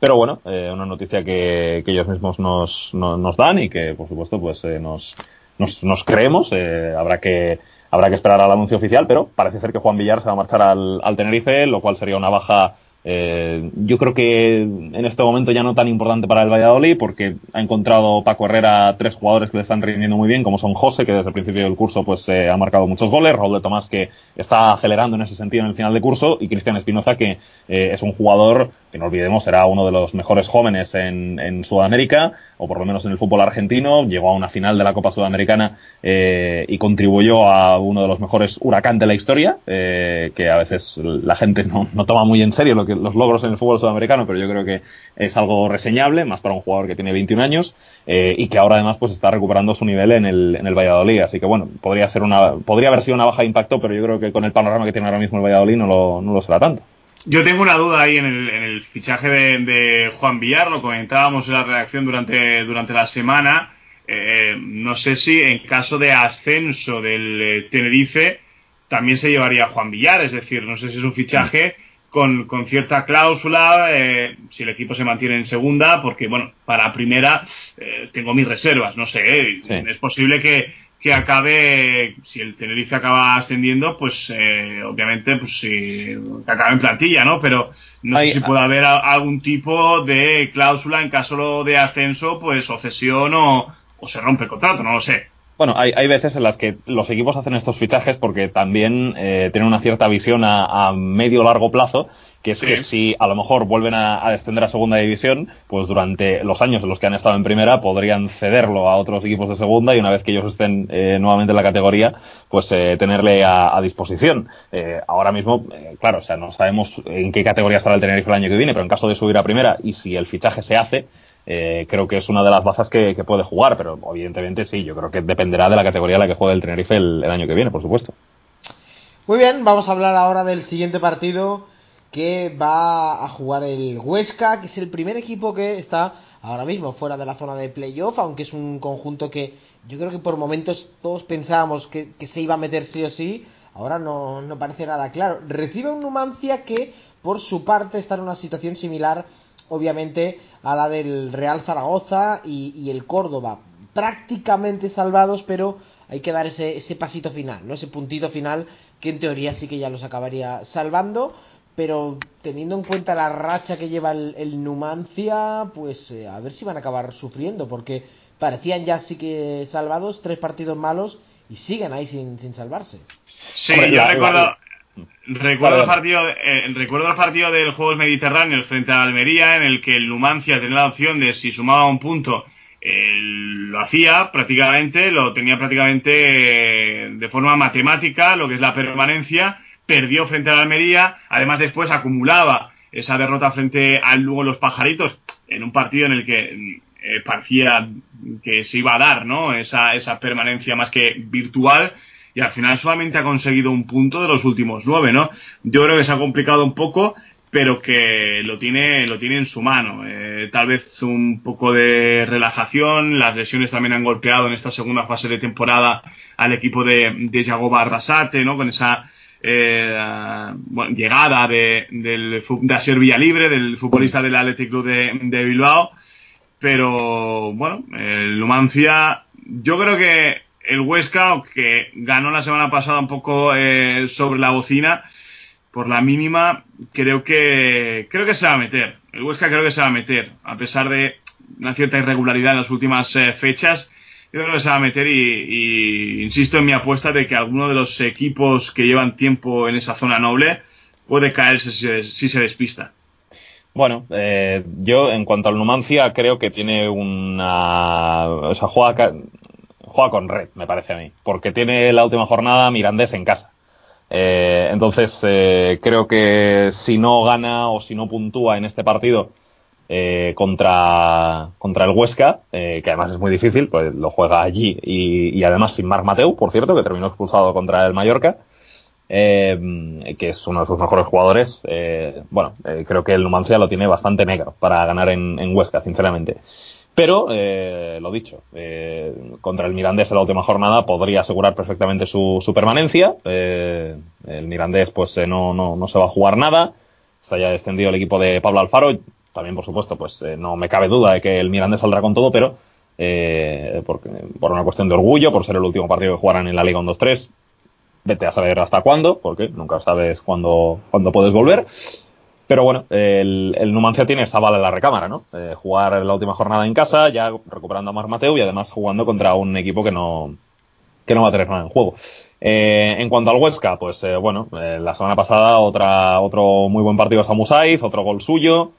Pero bueno, eh, una noticia que, ellos mismos nos, nos, dan y que, por supuesto, pues eh, nos, nos, creemos. Eh, habrá que habrá que esperar al anuncio oficial, pero parece ser que Juan Villar se va a marchar al, al Tenerife, lo cual sería una baja eh, yo creo que en este momento ya no tan importante para el Valladolid porque ha encontrado Paco Herrera tres jugadores que le están rindiendo muy bien, como son José, que desde el principio del curso pues eh, ha marcado muchos goles, Raúl de Tomás, que está acelerando en ese sentido en el final de curso, y Cristian Espinoza, que eh, es un jugador que no olvidemos será uno de los mejores jóvenes en, en, Sudamérica, o por lo menos en el fútbol argentino, llegó a una final de la Copa Sudamericana y contribuyó a uno de los mejores huracán de la historia, que a veces la gente no, no toma muy en serio lo que los logros en el fútbol sudamericano, pero yo creo que es algo reseñable, más para un jugador que tiene 21 años eh, y que ahora además pues está recuperando su nivel en el, en el Valladolid. Así que bueno, podría ser una, podría haber sido una baja de impacto, pero yo creo que con el panorama que tiene ahora mismo el Valladolid no lo, no lo será tanto. Yo tengo una duda ahí en el, en el fichaje de, de, Juan Villar, lo comentábamos en la redacción durante, durante la semana. Eh, no sé si en caso de ascenso del eh, Tenerife también se llevaría a Juan Villar, es decir, no sé si es un fichaje con, con cierta cláusula, eh, si el equipo se mantiene en segunda, porque bueno, para primera eh, tengo mis reservas, no sé, sí. es posible que, que acabe, si el Tenerife acaba ascendiendo, pues eh, obviamente pues si, que acabe en plantilla, ¿no? Pero no sé si puede haber a, algún tipo de cláusula en caso de ascenso, pues o cesión o, o se rompe el contrato, no lo sé. Bueno, hay, hay, veces en las que los equipos hacen estos fichajes porque también eh, tienen una cierta visión a, a medio largo plazo que es sí. que si a lo mejor vuelven a, a, descender a segunda división, pues durante los años en los que han estado en primera podrían cederlo a otros equipos de segunda y una vez que ellos estén eh, nuevamente en la categoría, pues eh, tenerle a, a disposición. Eh, ahora mismo, eh, claro, o sea, no sabemos en qué categoría estará el Tenerife el año que viene, pero en caso de subir a primera y si el fichaje se hace, eh, creo que es una de las bazas que, que, puede jugar, pero evidentemente sí, yo creo que dependerá de la categoría en la que juegue el Tenerife el, el año que viene, por supuesto. Muy bien, vamos a hablar ahora del siguiente partido que va a jugar el Huesca, que es el primer equipo que está ahora mismo fuera de la zona de playoff, aunque es un conjunto que yo creo que por momentos todos pensábamos que, se iba a meter sí o sí, ahora no, no, parece nada claro. Recibe un Numancia que por su parte está en una situación similar, obviamente, a la del Real Zaragoza y, y el Córdoba, prácticamente salvados, pero hay que dar ese, ese pasito final, ¿no? ese puntito final que en teoría sí que ya los acabaría salvando pero teniendo en cuenta la racha que lleva el, el Numancia, pues eh, a ver si van a acabar sufriendo, porque parecían ya sí que salvados, tres partidos malos y siguen ahí sin, sin salvarse. Sí, Hombre, yo la, recuerdo, la... recuerdo, el partido, eh, recuerdo el partido del Juegos Mediterráneos frente a Almería, en el que el Numancia tenía la opción de si sumaba un punto, eh, lo hacía prácticamente, lo tenía prácticamente de forma matemática, lo que es la permanencia perdió frente a la Almería, además después acumulaba esa derrota frente al Lugo Los Pajaritos, en un partido en el que eh, parecía que se iba a dar, ¿no? Esa, esa permanencia más que virtual, y al final solamente ha conseguido un punto de los últimos nueve, ¿no? Yo creo que se ha complicado un poco, pero que lo tiene, lo tiene en su mano. Eh, tal vez un poco de relajación, las lesiones también han golpeado en esta segunda fase de temporada al equipo de, de Jagoba Arrasate, ¿no? Con esa eh, bueno, llegada de, del, de Asier Villalibre, del futbolista del Athletic Club de, Bilbao. Pero bueno, el Numancia, yo creo que el Huesca, que ganó la semana pasada un poco eh, sobre la bocina, por la mínima, creo que creo que se va a meter. El Huesca creo que se va a meter, a pesar de una cierta irregularidad en las últimas eh, fechas yo creo que se va a meter y, insisto en mi apuesta de que alguno de los equipos que llevan tiempo en esa zona noble puede caerse si se, si se despista. Bueno, eh, yo en cuanto al Numancia creo que tiene una... O sea, juega, juega con red, me parece a mí, porque tiene la última jornada Mirandés en casa. Eh, entonces, eh, creo que si no gana o si no puntúa en este partido, eh, contra, contra el Huesca, eh, que además es muy difícil, pues lo juega allí y, además sin Marc Mateu, por cierto, que terminó expulsado contra el Mallorca, eh, que es uno de sus mejores jugadores. Eh, bueno, eh, creo que el Numancia lo tiene bastante negro para ganar en, Huesca, sinceramente. Pero, lo dicho, contra el Mirandés en la última jornada podría asegurar perfectamente su, su permanencia. El Mirandés, pues, no, no, no se va a jugar nada. Está ya descendido el equipo de Pablo Alfaro también, por supuesto, pues eh, no me cabe duda de que el Mirandés saldrá con todo, pero eh, por, una cuestión de orgullo, por ser el último partido que jugarán en la Liga 1-2-3, vete a saber hasta cuándo, porque nunca sabes cuándo, cuándo puedes volver. Pero bueno, el, el, Numancia tiene esa bala en la recámara, ¿no? Eh, jugar la última jornada en casa, ya recuperando a Mar Mateo y además jugando contra un equipo que no, que no va a tener nada en juego. Eh, en cuanto al Huesca, pues bueno, la semana pasada otra, otro muy buen partido de Samu Saiz, otro gol suyo,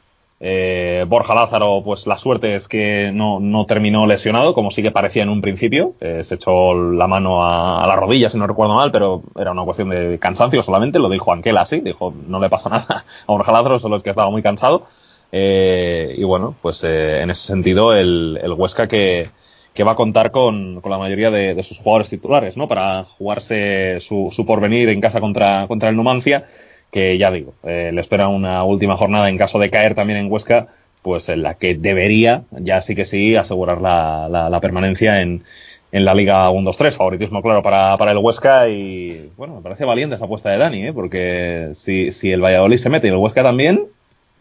Eh, Borja Lázaro, pues la suerte es que no, no, terminó lesionado, como sí que parecía en un principio. Eh, se echó la mano a, la rodilla, si no recuerdo mal, pero era una cuestión de cansancio solamente. Lo dijo Anquela así, dijo, no le pasa (laughs) nada a Borja Lázaro, solo es que estaba muy cansado. Eh, y bueno, pues en ese sentido, el, el Huesca que, que, va a contar con, con la mayoría de, de, sus jugadores titulares, ¿no? Para jugarse su, su porvenir en casa contra, contra el Numancia que ya digo, eh, le espera una última jornada en caso de caer también en Huesca, pues en la que debería, ya sí que sí, asegurar la, la, permanencia en, en, la Liga 1-2-3. Favoritismo, claro, para, para, el Huesca y, bueno, me parece valiente esa apuesta de Dani, ¿eh? porque si, si el Valladolid se mete y el Huesca también,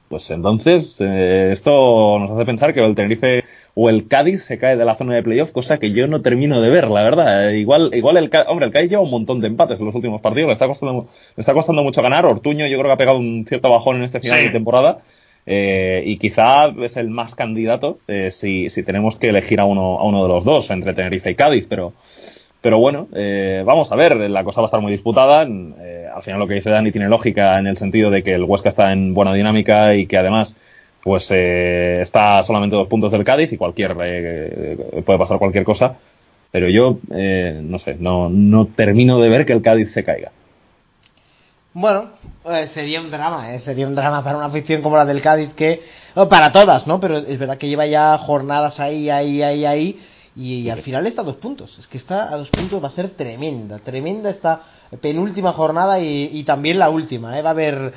pues entonces eh, esto nos hace pensar que el Tenerife o el Cádiz se cae de la zona de playoff, cosa que yo no termino de ver, la verdad. Igual, igual el hombre, el Cádiz lleva un montón de empates en los últimos partidos, le está costando, le está costando mucho ganar. Ortuño yo creo que ha pegado un cierto bajón en este final de temporada. Eh, y quizá es el más candidato eh, si, si tenemos que elegir a uno, a uno de los dos, entre Tenerife y Cádiz, pero, pero bueno, eh, vamos a ver, la cosa va a estar muy disputada. Eh, al final lo que dice Dani tiene lógica en el sentido de que el Huesca está en buena dinámica y que además pues eh, está solamente dos puntos del Cádiz y cualquier eh, puede pasar cualquier cosa. Pero yo, eh, no sé, no, no termino de ver que el Cádiz se caiga. Bueno, eh, sería un drama, ¿eh? sería un drama para una afición como la del Cádiz que, para todas, ¿no? Pero es verdad que lleva ya jornadas ahí, ahí, ahí, ahí y, al final está a dos puntos. Es que está a dos puntos, va a ser tremenda, tremenda esta penúltima jornada y, también la última. ¿eh? Va a haber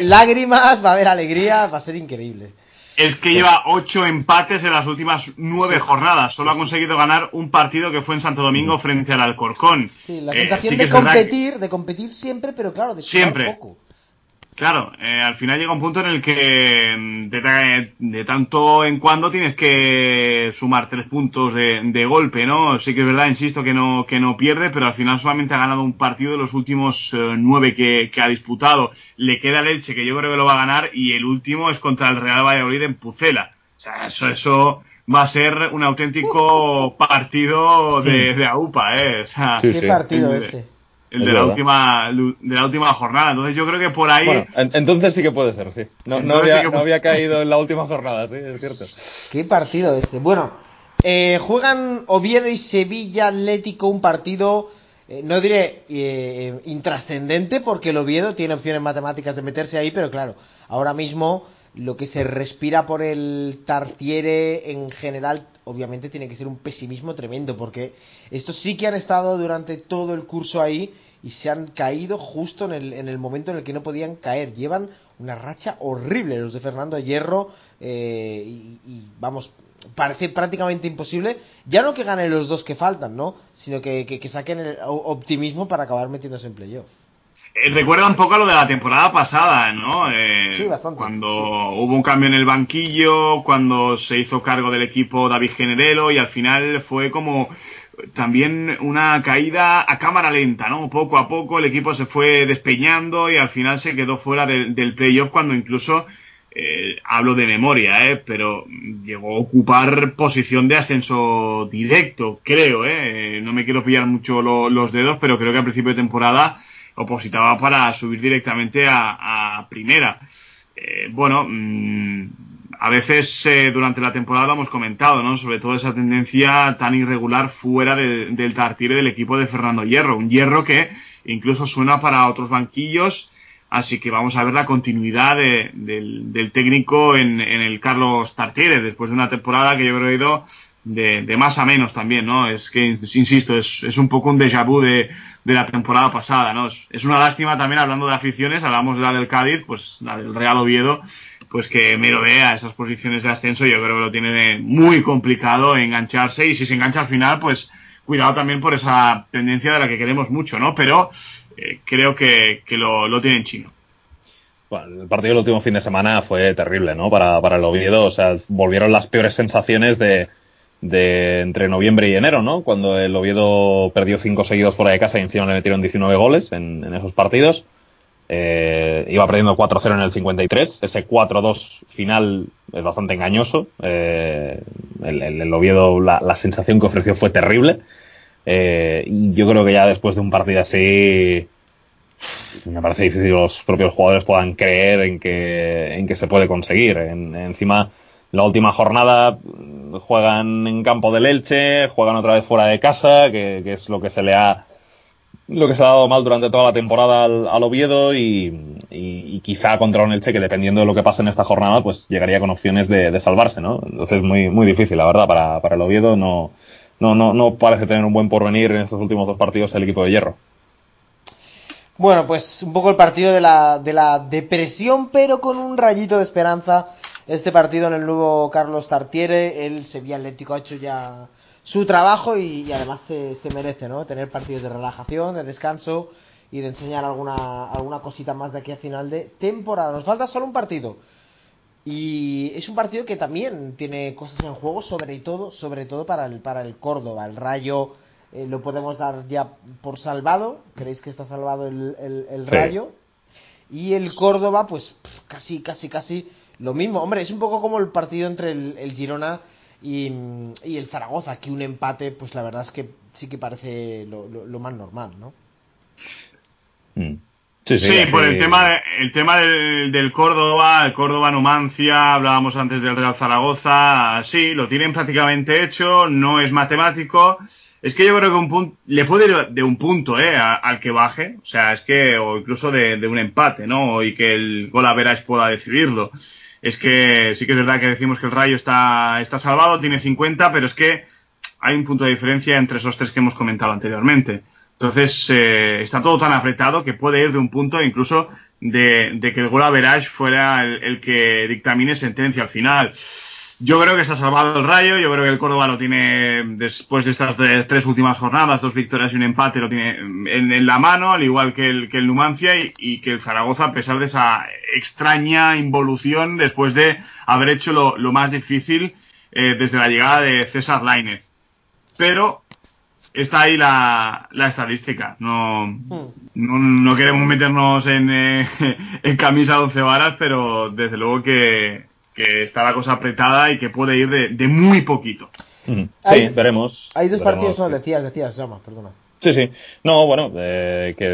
lágrimas, va a haber alegría, va a ser increíble. Es que lleva ocho empates en las últimas nueve jornadas. Solo ha conseguido ganar un partido que fue en Santo Domingo frente al Alcorcón. Sí, la eh, sensación de competir, de competir siempre, pero claro, de siempre. poco. Claro, eh, al final llega un punto en el que mm, de, tanto en cuando tienes que sumar tres puntos de, golpe, ¿no? Sí que es verdad, insisto, que no, que no pierde, pero al final solamente ha ganado un partido de los últimos eh, nueve que, ha disputado. Le queda el Elche, que yo creo que lo va a ganar, y el último es contra el Real Valladolid en Pucela. O sea, eso, eso va a ser un auténtico partido de, de AUPA, ¿eh? O sea, ¿Qué partido ese? El de la última de la última jornada. Entonces yo creo que por ahí. entonces sí que puede ser, sí. No, no, había, caído en la última jornada, sí, es cierto. Qué partido este. Bueno, eh, juegan Oviedo y Sevilla Atlético un partido. Eh, no diré eh, intrascendente porque el Oviedo tiene opciones matemáticas de meterse ahí, pero claro, ahora mismo lo que se respira por el Tartiere en general obviamente tiene que ser un pesimismo tremendo porque estos sí que han estado durante todo el curso ahí y se han caído justo en el, en el momento en el que no podían caer. Llevan una racha horrible los de Fernando Hierro eh, y, vamos, parece prácticamente imposible, ya no que ganen los dos que faltan, ¿no? Sino que, que, saquen el optimismo para acabar metiéndose en playoff. Eh, recuerda un poco a lo de la temporada pasada, ¿no? Eh, sí, bastante. Cuando hubo un cambio en el banquillo, cuando se hizo cargo del equipo David Generelo y al final fue como también una caída a cámara lenta, ¿no? Poco a poco el equipo se fue despeñando y al final se quedó fuera del playoff cuando incluso, eh, hablo de memoria, ¿eh? Pero llegó a ocupar posición de ascenso directo, creo, ¿eh? No me quiero pillar mucho los dedos, pero creo que a principio de temporada opositaba para subir directamente a, primera. Eh, bueno, mm, a veces eh, durante la temporada lo hemos comentado, ¿no? Sobre todo esa tendencia tan irregular fuera del tartire del equipo de Fernando Hierro. Un Hierro que incluso suena para otros banquillos. Así que vamos a ver la continuidad del, técnico en, el Carlos Tartiere después de una temporada que yo creo que de, más a menos también, ¿no? Es que, insisto, es, es un poco un déjà vu de, de la temporada pasada, ¿no? Es, una lástima también hablando de aficiones, hablamos de la del Cádiz, pues la del Real Oviedo, pues que vea esas posiciones de ascenso, yo creo que lo tiene muy complicado engancharse y si se engancha al final, pues cuidado también por esa tendencia de la que queremos mucho, ¿no? Pero eh, creo que, que lo, lo tiene en chino. El partido del último fin de semana fue terrible, ¿no? Para, para el Oviedo, o sea, volvieron las peores sensaciones de, de entre noviembre y enero, ¿no? Cuando el Oviedo perdió cinco seguidos fuera de casa y encima le metieron 19 goles en, esos partidos. Eh, iba perdiendo 4-0 en el 53. Ese 4-2 final es bastante engañoso. Eh, el, Oviedo, la, sensación que ofreció fue terrible. Eh, y yo creo que ya después de un partido así, me parece difícil que los propios jugadores puedan creer en que, en que se puede conseguir. En, encima, la última jornada juegan en campo del Elche, juegan otra vez fuera de casa, que, es lo que se le ha lo que se ha dado mal durante toda la temporada al, Oviedo y, quizá contra un Elche que dependiendo de lo que pase en esta jornada pues llegaría con opciones de, salvarse, ¿no? Entonces muy muy difícil, la verdad, para, para el Oviedo no, no, no, no parece tener un buen porvenir en estos últimos dos partidos el equipo de Hierro. Bueno, pues un poco el partido de la, de la depresión, pero con un rayito de esperanza. Este partido en el nuevo Carlos Tartiere, el Sevilla Atlético ha hecho ya su trabajo y, además se, merece, ¿no? Tener partidos de relajación, de descanso y de enseñar alguna, alguna cosita más de aquí a final de temporada. Nos falta solo un partido. Y es un partido que también tiene cosas en juego, sobre todo, sobre todo para el, para el Córdoba. El Rayo eh, lo podemos dar ya por salvado. ¿Creéis que está salvado el, Rayo? Y el Córdoba, pues casi, casi, casi lo mismo. Hombre, es un poco como el partido entre el, Girona y, el Zaragoza, que un empate, pues la verdad es que sí que parece lo, más normal, ¿no? Mm. Sí, por el tema, el tema del, del, Córdoba, el Córdoba Numancia, hablábamos antes del Real Zaragoza, sí, lo tienen prácticamente hecho, no es matemático, es que yo creo que un punto, le puede ir de un punto, eh, al que baje, o sea, es que, o incluso de, un empate, ¿no? Y que el gol a veras pueda decidirlo. Es que sí que es verdad que decimos que el Rayo está, está salvado, tiene 50, pero es que hay un punto de diferencia entre esos tres que hemos comentado anteriormente. Entonces, eh, está todo tan apretado que puede ir de un punto incluso de, que el gol a verage fuera el, el que dictamine sentencia al final. Yo creo que está salvado el Rayo, yo creo que el Córdoba lo tiene, después de estas tres últimas jornadas, dos victorias y un empate, lo tiene en, la mano, al igual que el, que el Numancia y, que el Zaragoza, a pesar de esa extraña involución después de haber hecho lo, más difícil eh, desde la llegada de César Lainez. Pero está ahí la, estadística. No, no, queremos meternos en, eh, (laughs) en camisa 11 varas, pero desde luego que que está la cosa apretada y que puede ir de, muy poquito. Sí, veremos. Hay dos partidos, no, decías, decías, llama, perdona. Sí, sí. No, bueno, eh, que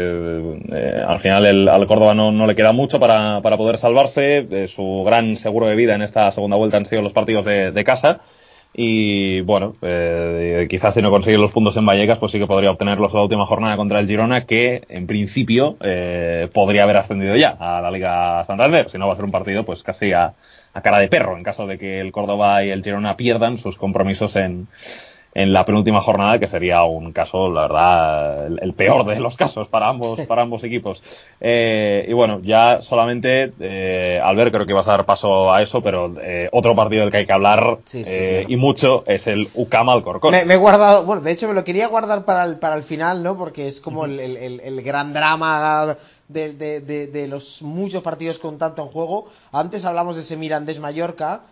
eh, al final el, al Córdoba no, no, le queda mucho para, para poder salvarse. Eh, su gran seguro de vida en esta segunda vuelta han sido los partidos de, de casa. Y bueno, quizás si no consigue los puntos en Vallecas, pues sí que podría obtenerlos en la última jornada contra el Girona, que en principio podría haber ascendido ya a la Liga Santander. Si no va a ser un partido, pues casi a, a cara de perro en caso de que el Córdoba y el Girona pierdan sus compromisos en, en la penúltima jornada, que sería un caso, la verdad, el, peor de los casos para ambos, (laughs) para ambos equipos. Eh, y bueno, ya solamente, eh, Albert, creo que vas a dar paso a eso, pero eh, otro partido del que hay que hablar y mucho es el UCAM Alcorcón. Me, me, he guardado, bueno, de hecho me lo quería guardar para el, para el final, ¿no? Porque es como el, el, el gran drama de, los muchos partidos con tanto en juego. Antes hablamos de ese Mirandés Mallorca.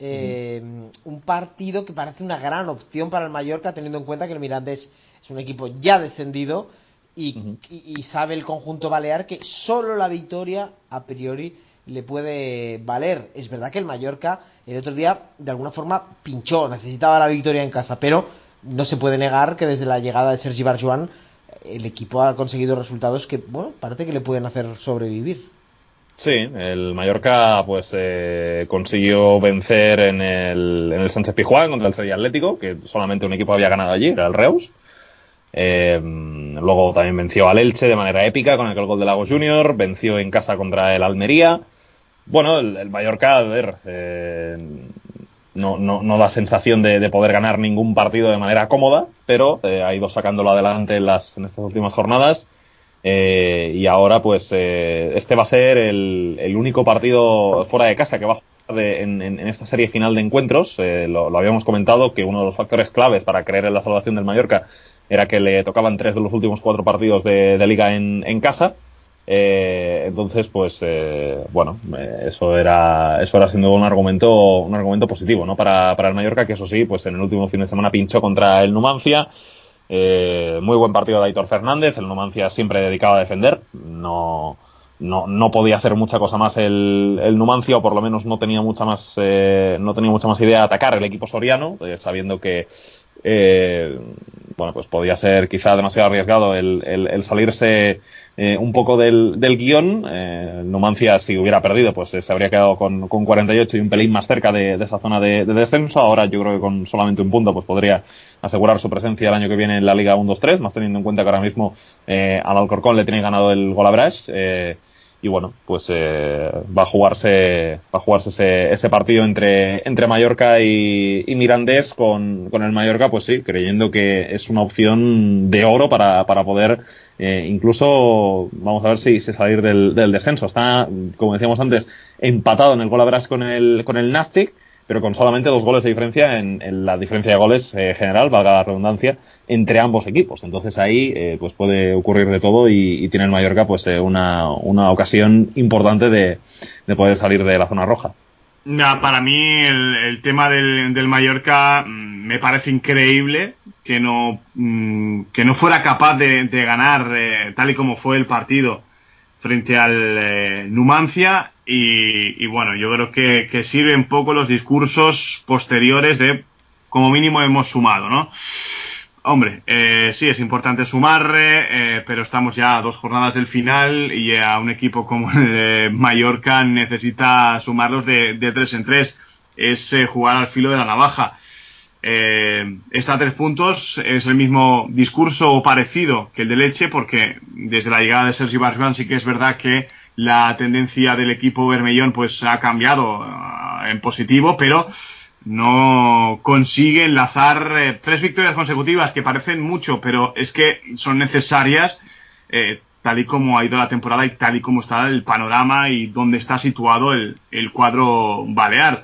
Eh, un partido que parece una gran opción para el Mallorca, teniendo en cuenta que el Mirandés es un equipo ya descendido y, sabe el conjunto balear que solo la victoria a priori le puede valer. Es verdad que el Mallorca el otro día de alguna forma pinchó, necesitaba la victoria en casa, pero no se puede negar que desde la llegada de Sergi Barjuan el equipo ha conseguido resultados que, bueno, parece que le pueden hacer sobrevivir. Sí, el Mallorca pues eh, consiguió vencer en el, en el Sánchez Pijuán contra el Sevilla Atlético, que solamente un equipo había ganado allí, era el Reus. Eh, luego también venció al Elche de manera épica con aquel gol de Lagos Junior, venció en casa contra el Almería. Bueno, el, Mallorca, a ver, eh, no, no, no da sensación de, poder ganar ningún partido de manera cómoda, pero eh, ha ido sacándolo adelante en, las, en estas últimas jornadas. Eh, y ahora, pues, eh, este va a ser el, el, único partido fuera de casa que va a jugar en, en, esta serie final de encuentros. Lo, lo, habíamos comentado que uno de los factores claves para creer en la salvación del Mallorca era que le tocaban tres de los últimos cuatro partidos de, de liga en, en casa. Eh, entonces, pues eh, bueno, eh, eso era eso era siendo un argumento un argumento positivo, ¿no? Para, para el Mallorca, que eso sí, pues en el último fin de semana pinchó contra el Numancia. muy buen partido de Aitor Fernández, el Numancia siempre dedicado a defender, no, no, no podía hacer mucha cosa más el, el Numancia, o por lo menos no tenía mucha más, no tenía mucha más idea de atacar el equipo soriano, sabiendo que eh, bueno, pues podía ser quizá demasiado arriesgado el, el, salirse eh, un poco del, del guion. Eh, Numancia, si hubiera perdido, pues se habría quedado con, con, 48 y un pelín más cerca de, esa zona de, de, descenso. Ahora yo creo que con solamente un punto, pues podría asegurar su presencia el año que viene en la Liga 1-2-3, más teniendo en cuenta que ahora mismo al Alcorcón le tiene ganado el gol Eh, y bueno, pues eh, va a jugarse, va a jugarse ese, ese partido entre, entre Mallorca y, y Mirandés con, con, el Mallorca, pues sí, creyendo que es una opción de oro para, para poder eh, incluso, vamos a ver si, si salir del, descenso. Está, como decíamos antes, empatado en el gol con el, con el Nastic pero con solamente dos goles de diferencia en, la diferencia de goles eh, general, valga la redundancia, entre ambos equipos. Entonces ahí eh, pues puede ocurrir de todo y, tiene el Mallorca pues eh, una, una, ocasión importante de, de, poder salir de la zona roja. Para mí el, el tema del, del, Mallorca mm, me parece increíble que no, mm, que no fuera capaz de, de ganar tal y como fue el partido frente al Numancia y, bueno, yo creo que, que poco los discursos posteriores de como mínimo hemos sumado, ¿no? Hombre, eh, sí, es importante sumar, eh, pero estamos ya a dos jornadas del final y a un equipo como (laughs) el de Mallorca necesita sumarlos de, de tres en tres. Es eh, jugar al filo de la navaja. Eh, está a tres puntos, es el mismo discurso o parecido que el de Leche, porque desde la llegada de Sergio Barjuan sí que es verdad que la tendencia del equipo Bermellón pues ha cambiado uh, en positivo, pero no consigue enlazar eh, tres victorias consecutivas que parecen mucho, pero es que son necesarias eh, tal y como ha ido la temporada y tal y como está el panorama y dónde está situado el, el cuadro balear.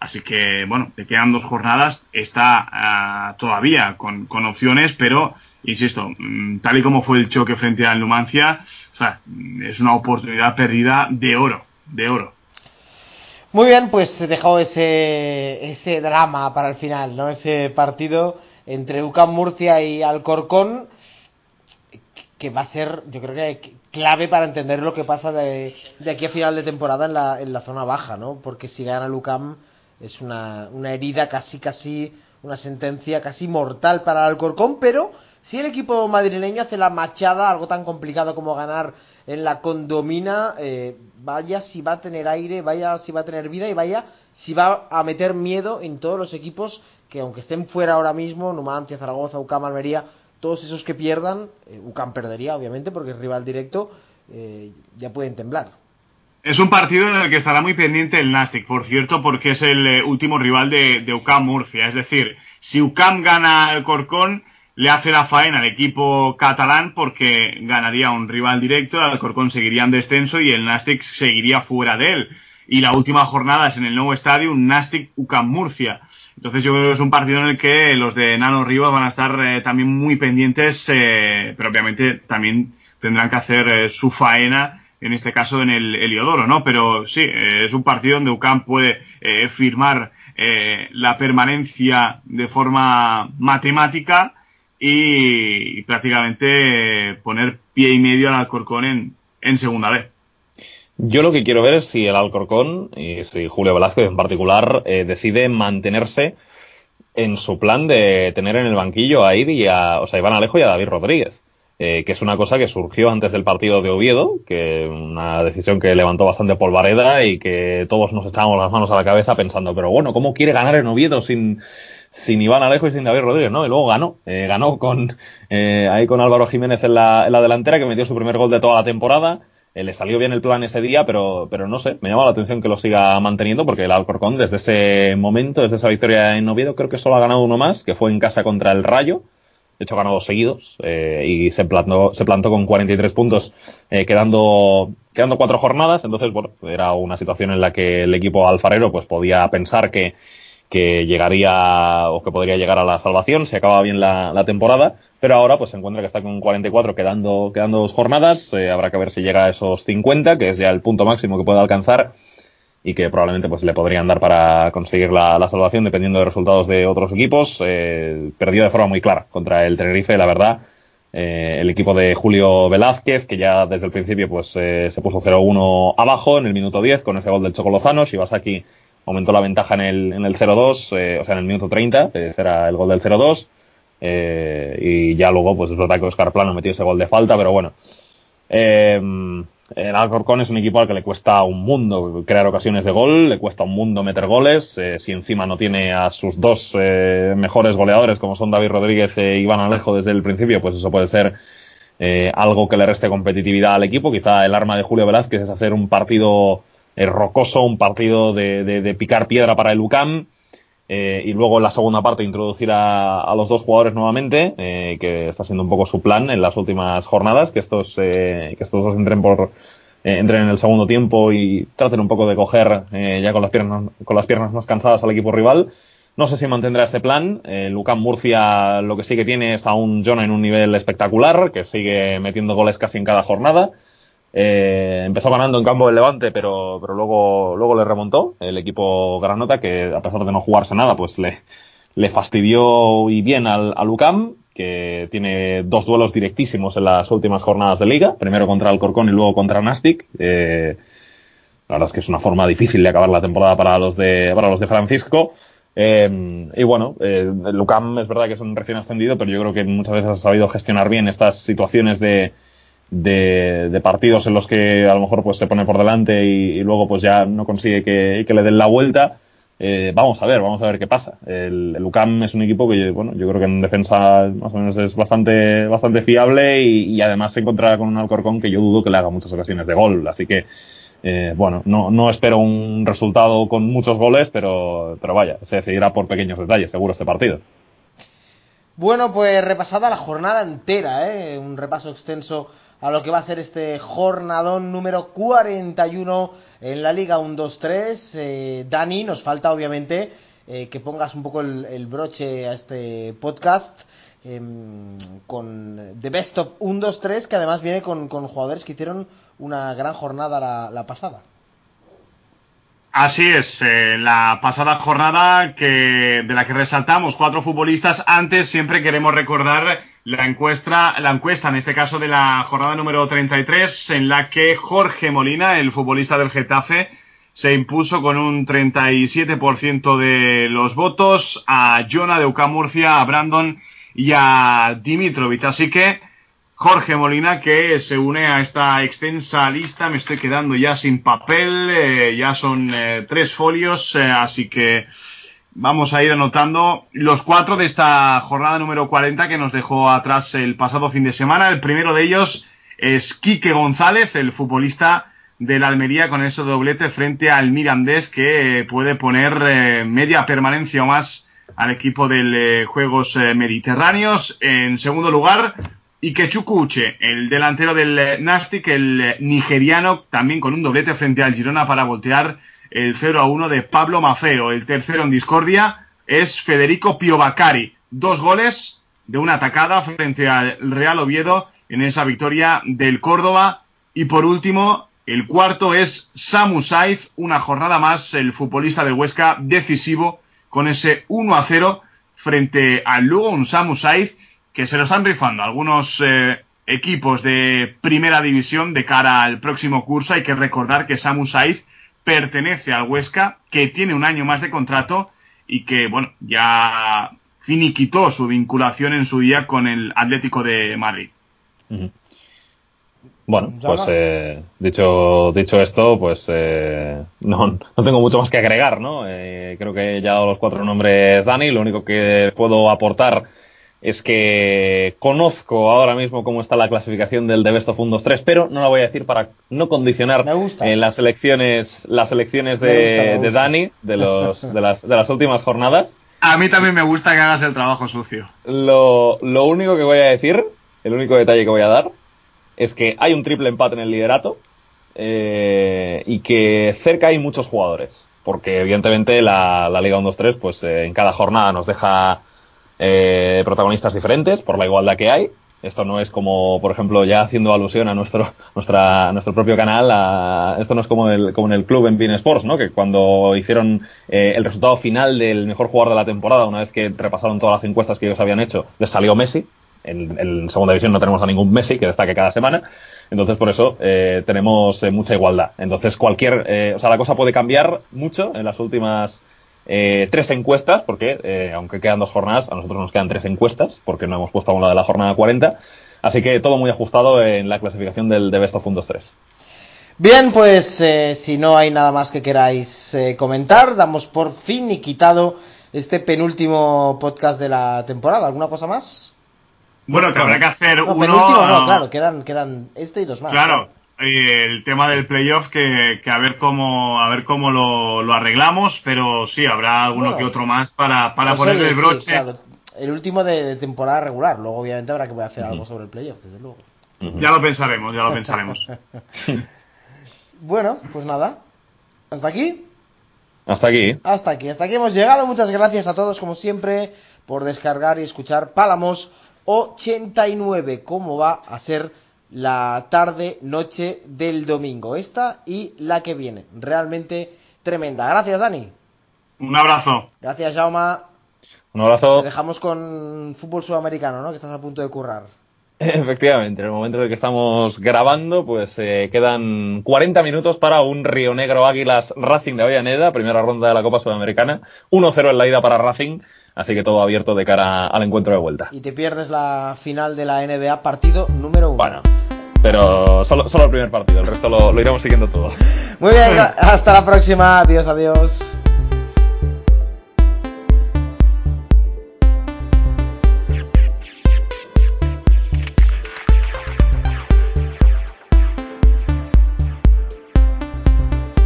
Así que, bueno, te quedan dos jornadas, está uh, todavía con, con, opciones, pero, insisto, mm, tal y como fue el choque frente al Numancia, o sea, es una oportunidad perdida de oro, de oro. Muy bien, pues he dejado ese, ese drama para el final, ¿no? Ese partido entre UCAM Murcia y Alcorcón, que va a ser, yo creo que clave para entender lo que pasa de, de aquí a final de temporada en la, en la zona baja, ¿no? Porque si gana el UCAM es una, una herida casi, casi, una sentencia casi mortal para el Alcorcón, pero si el equipo madrileño hace la machada, algo tan complicado como ganar en la condomina, eh, vaya si va a tener aire, vaya si va a tener vida y vaya si va a meter miedo en todos los equipos que aunque estén fuera ahora mismo, Numancia, Zaragoza, UCAM, Almería, todos esos que pierdan, eh, UCAM perdería obviamente porque es rival directo, eh, ya pueden temblar. Es un partido en el que estará muy pendiente el Nastic, por cierto, porque es el último rival de, de, UCAM Murcia. Es decir, si UCAM gana el Corcón, le hace la faena al equipo catalán porque ganaría un rival directo, el Corcón seguiría en descenso y el Nastic seguiría fuera de él. Y la última jornada es en el nuevo estadio, un Nastic UCAM Murcia. Entonces yo creo que es un partido en el que los de Nano Rivas van a estar eh, también muy pendientes, eh, pero obviamente también tendrán que hacer eh, su faena en este caso en el Heliodoro, ¿no? Pero sí, es un partido donde UCAM puede firmar la permanencia de forma matemática y, prácticamente poner pie y medio al Alcorcón en, en segunda vez. Yo lo que quiero ver es si el Alcorcón, y si Julio Velázquez en particular, decide mantenerse en su plan de tener en el banquillo a Ivy y a, o sea, Iván Alejo y a David Rodríguez eh, que es una cosa que surgió antes del partido de Oviedo, que una decisión que levantó bastante polvareda y que todos nos echábamos las manos a la cabeza pensando, pero bueno, ¿cómo quiere ganar en Oviedo sin, sin Iván Alejo y sin David Rodríguez, ¿no? Y luego ganó, eh, ganó con eh, ahí con Álvaro Jiménez en la, en la delantera, que metió su primer gol de toda la temporada. Eh, le salió bien el plan ese día, pero, pero no sé, me llama la atención que lo siga manteniendo, porque el Alcorcón desde ese momento, desde esa victoria en Oviedo, creo que solo ha ganado uno más, que fue en casa contra el Rayo de hecho ganó dos seguidos eh, y se plantó, se plantó con 43 puntos quedando, quedando cuatro jornadas. Entonces, bueno, era una situación en la que el equipo alfarero pues podía pensar que, que llegaría o que podría llegar a la salvación si acababa bien la, temporada. Pero ahora pues se encuentra que está con 44 quedando, quedando dos jornadas. Eh, habrá que ver si llega a esos 50, que es ya el punto máximo que puede alcanzar y que probablemente pues le podrían dar para conseguir la, la salvación dependiendo de resultados de otros equipos. Eh, perdió de forma muy clara contra el Tenerife, la verdad. Eh, el equipo de Julio Velázquez, que ya desde el principio pues eh, se puso 0-1 abajo en el minuto 10 con ese gol del Chocolozano. Shibasaki aumentó la ventaja en el, en el 0-2, eh, o sea, en el minuto 30, ese era el gol del 0-2. Eh, y ya luego, pues es verdad que Oscar Plano metió ese gol de falta, pero bueno. Eh, el Alcorcón es un equipo al que le cuesta un mundo crear ocasiones de gol, le cuesta un mundo meter goles. Eh, si encima no tiene a sus dos mejores goleadores, como son David Rodríguez e Iván Alejo desde el principio, pues eso puede ser eh, algo que le reste competitividad al equipo. Quizá el arma de Julio Velázquez es hacer un partido rocoso, un partido de, de, de, picar piedra para el UCAM. Eh, y luego en la segunda parte introducir a, los dos jugadores nuevamente, eh, que está siendo un poco su plan en las últimas jornadas, que estos, eh, que estos dos entren por entren en el segundo tiempo y traten un poco de coger ya con las piernas con las piernas más cansadas al equipo rival. No sé si mantendrá este plan. Eh, Lucán Murcia lo que sí que tiene es a un Jonah en un nivel espectacular, que sigue metiendo goles casi en cada jornada. Eh, empezó ganando en campo del Levante, pero, pero luego, luego le remontó el equipo Granota, que a pesar de no jugarse nada, pues le, le fastidió y bien al, al UCAM, que tiene dos duelos directísimos en las últimas jornadas de liga, primero contra Alcorcón y luego contra Nastic. Eh, la verdad es que es una forma difícil de acabar la temporada para los de, para los de Francisco. Eh, y bueno, eh, el UCAM es verdad que es un recién ascendido, pero yo creo que muchas veces ha sabido gestionar bien estas situaciones de, de, partidos en los que a lo mejor pues se pone por delante y, luego pues ya no consigue que, que le den la vuelta. Eh, vamos a ver, vamos a ver qué pasa. El, el, UCAM es un equipo que bueno, yo creo que en defensa más o menos es bastante, bastante fiable y, y, además se encontrará con un Alcorcón que yo dudo que le haga muchas ocasiones de gol. Así que eh, bueno, no, no espero un resultado con muchos goles, pero, pero vaya, se decidirá por pequeños detalles, seguro, este partido. Bueno, pues repasada la jornada entera, ¿eh? un repaso extenso a lo que va a ser este jornadón número 41 en la Liga 1-2-3. Eh, Dani, nos falta obviamente eh, que pongas un poco el, broche a este podcast eh, con The Best of 1-2-3, que además viene con, con, jugadores que hicieron una gran jornada la, la pasada. Así es, eh, la pasada jornada que, de la que resaltamos cuatro futbolistas. Antes siempre queremos recordar la encuesta, la encuesta, en este caso de la jornada número 33, en la que Jorge Molina, el futbolista del Getafe, se impuso con un 37% de los votos a Jonah de Ucamurcia, Murcia, a Brandon y a Dimitrovic. Así que Jorge Molina que se une a esta extensa lista. Me estoy quedando ya sin papel, eh, ya son eh, tres folios, eh, así que vamos a ir anotando los cuatro de esta jornada número 40 que nos dejó atrás el pasado fin de semana. El primero de ellos es Quique González, el futbolista de la Almería con ese doblete frente al Mirandés que puede poner media permanencia o más al equipo de Juegos Mediterráneos. En segundo lugar, Ikechuku Uche, el delantero del Nastic, el nigeriano, también con un doblete frente al Girona para voltear el 0 a 1 de Pablo Mafeo. El tercero en discordia es Federico Piovacari. Dos goles de una atacada frente al Real Oviedo en esa victoria del Córdoba. Y por último, el cuarto es Samu Saiz, una jornada más, el futbolista del Huesca decisivo con ese 1 a 0 frente al Lugo, un Samu Saiz que se lo están rifando algunos eh, equipos de primera división de cara al próximo curso. Hay que recordar que Samu Saiz pertenece al Huesca, que tiene un año más de contrato y que, bueno, ya finiquitó su vinculación en su día con el Atlético de Madrid. Uh -huh. Bueno, pues eh, dicho, dicho esto, pues eh, no, no, tengo mucho más que agregar, ¿no? Eh, creo que ya los cuatro nombres Dani, lo único que puedo aportar es que conozco ahora mismo cómo está la clasificación del The Best of 1, 2, 3, pero no la voy a decir para no condicionar eh, las elecciones, las elecciones de, me gusta, me gusta. de Dani de, los, de, las, de las últimas jornadas. A mí también me gusta que hagas el trabajo sucio. Lo, lo único que voy a decir, el único detalle que voy a dar, es que hay un triple empate en el liderato eh, y que cerca hay muchos jugadores. Porque evidentemente la, la Liga 1-2-3, pues eh, en cada jornada nos deja eh, protagonistas diferentes por la igualdad que hay. Esto no es como, por ejemplo, ya haciendo alusión a nuestro, (laughs) nuestra, nuestro propio canal, a, esto no es como, el, como en el club en Bean Sports, ¿no? Que cuando hicieron eh, el resultado final del mejor jugador de la temporada, una vez que repasaron todas las encuestas que ellos habían hecho, les salió Messi. En, en segunda división no tenemos a ningún Messi que destaque cada semana. Entonces, por eso eh, tenemos eh, mucha igualdad. Entonces, cualquier, eh, o sea, la cosa puede cambiar mucho en las últimas eh, tres encuestas, porque eh, aunque quedan dos jornadas, a nosotros nos quedan tres encuestas, porque no hemos puesto aún la de la jornada 40. Así que todo muy ajustado en la clasificación del de Best of 1, 2, 3. Bien, pues eh, si no hay nada más que queráis eh, comentar, damos por fin y quitado este penúltimo podcast de la temporada. ¿Alguna cosa más? Bueno, que habrá que hacer No, uno. penúltimo no, claro, quedan, quedan este y dos más. Claro, el tema del playoff que, que a ver cómo a ver cómo lo, lo arreglamos, pero sí habrá alguno Bueno. que otro más para, para Pues, ponerle oye, el sí, broche. claro, el último de, de temporada regular. Luego, obviamente, habrá que hacer algo sobre el playoff, desde luego. Ya lo pensaremos, ya lo pensaremos. (laughs) Bueno, pues nada. Hasta aquí. Hasta aquí. Hasta aquí, hasta aquí hemos llegado. Muchas gracias a todos, como siempre, por descargar y escuchar Pálamos 89. ¿Cómo va a ser la tarde, noche del domingo? Esta y la que viene. Realmente tremenda. Gracias, Dani. Un abrazo. Gracias, Jauma. Un abrazo. Te dejamos con fútbol sudamericano, ¿no? Que estás a punto de currar. (laughs) Efectivamente, en el momento en el que estamos grabando, pues eh, quedan 40 minutos para un Río Negro Águilas Racing de Avellaneda, primera ronda de la Copa Sudamericana. 1-0 en la ida para Racing, así que todo abierto de cara al encuentro de vuelta. Y te pierdes la final de la NBA, partido número uno. Bueno, pero solo, solo el primer partido, el resto lo, lo iremos siguiendo todo. Muy bien, (laughs) hasta la próxima. Adiós, adiós.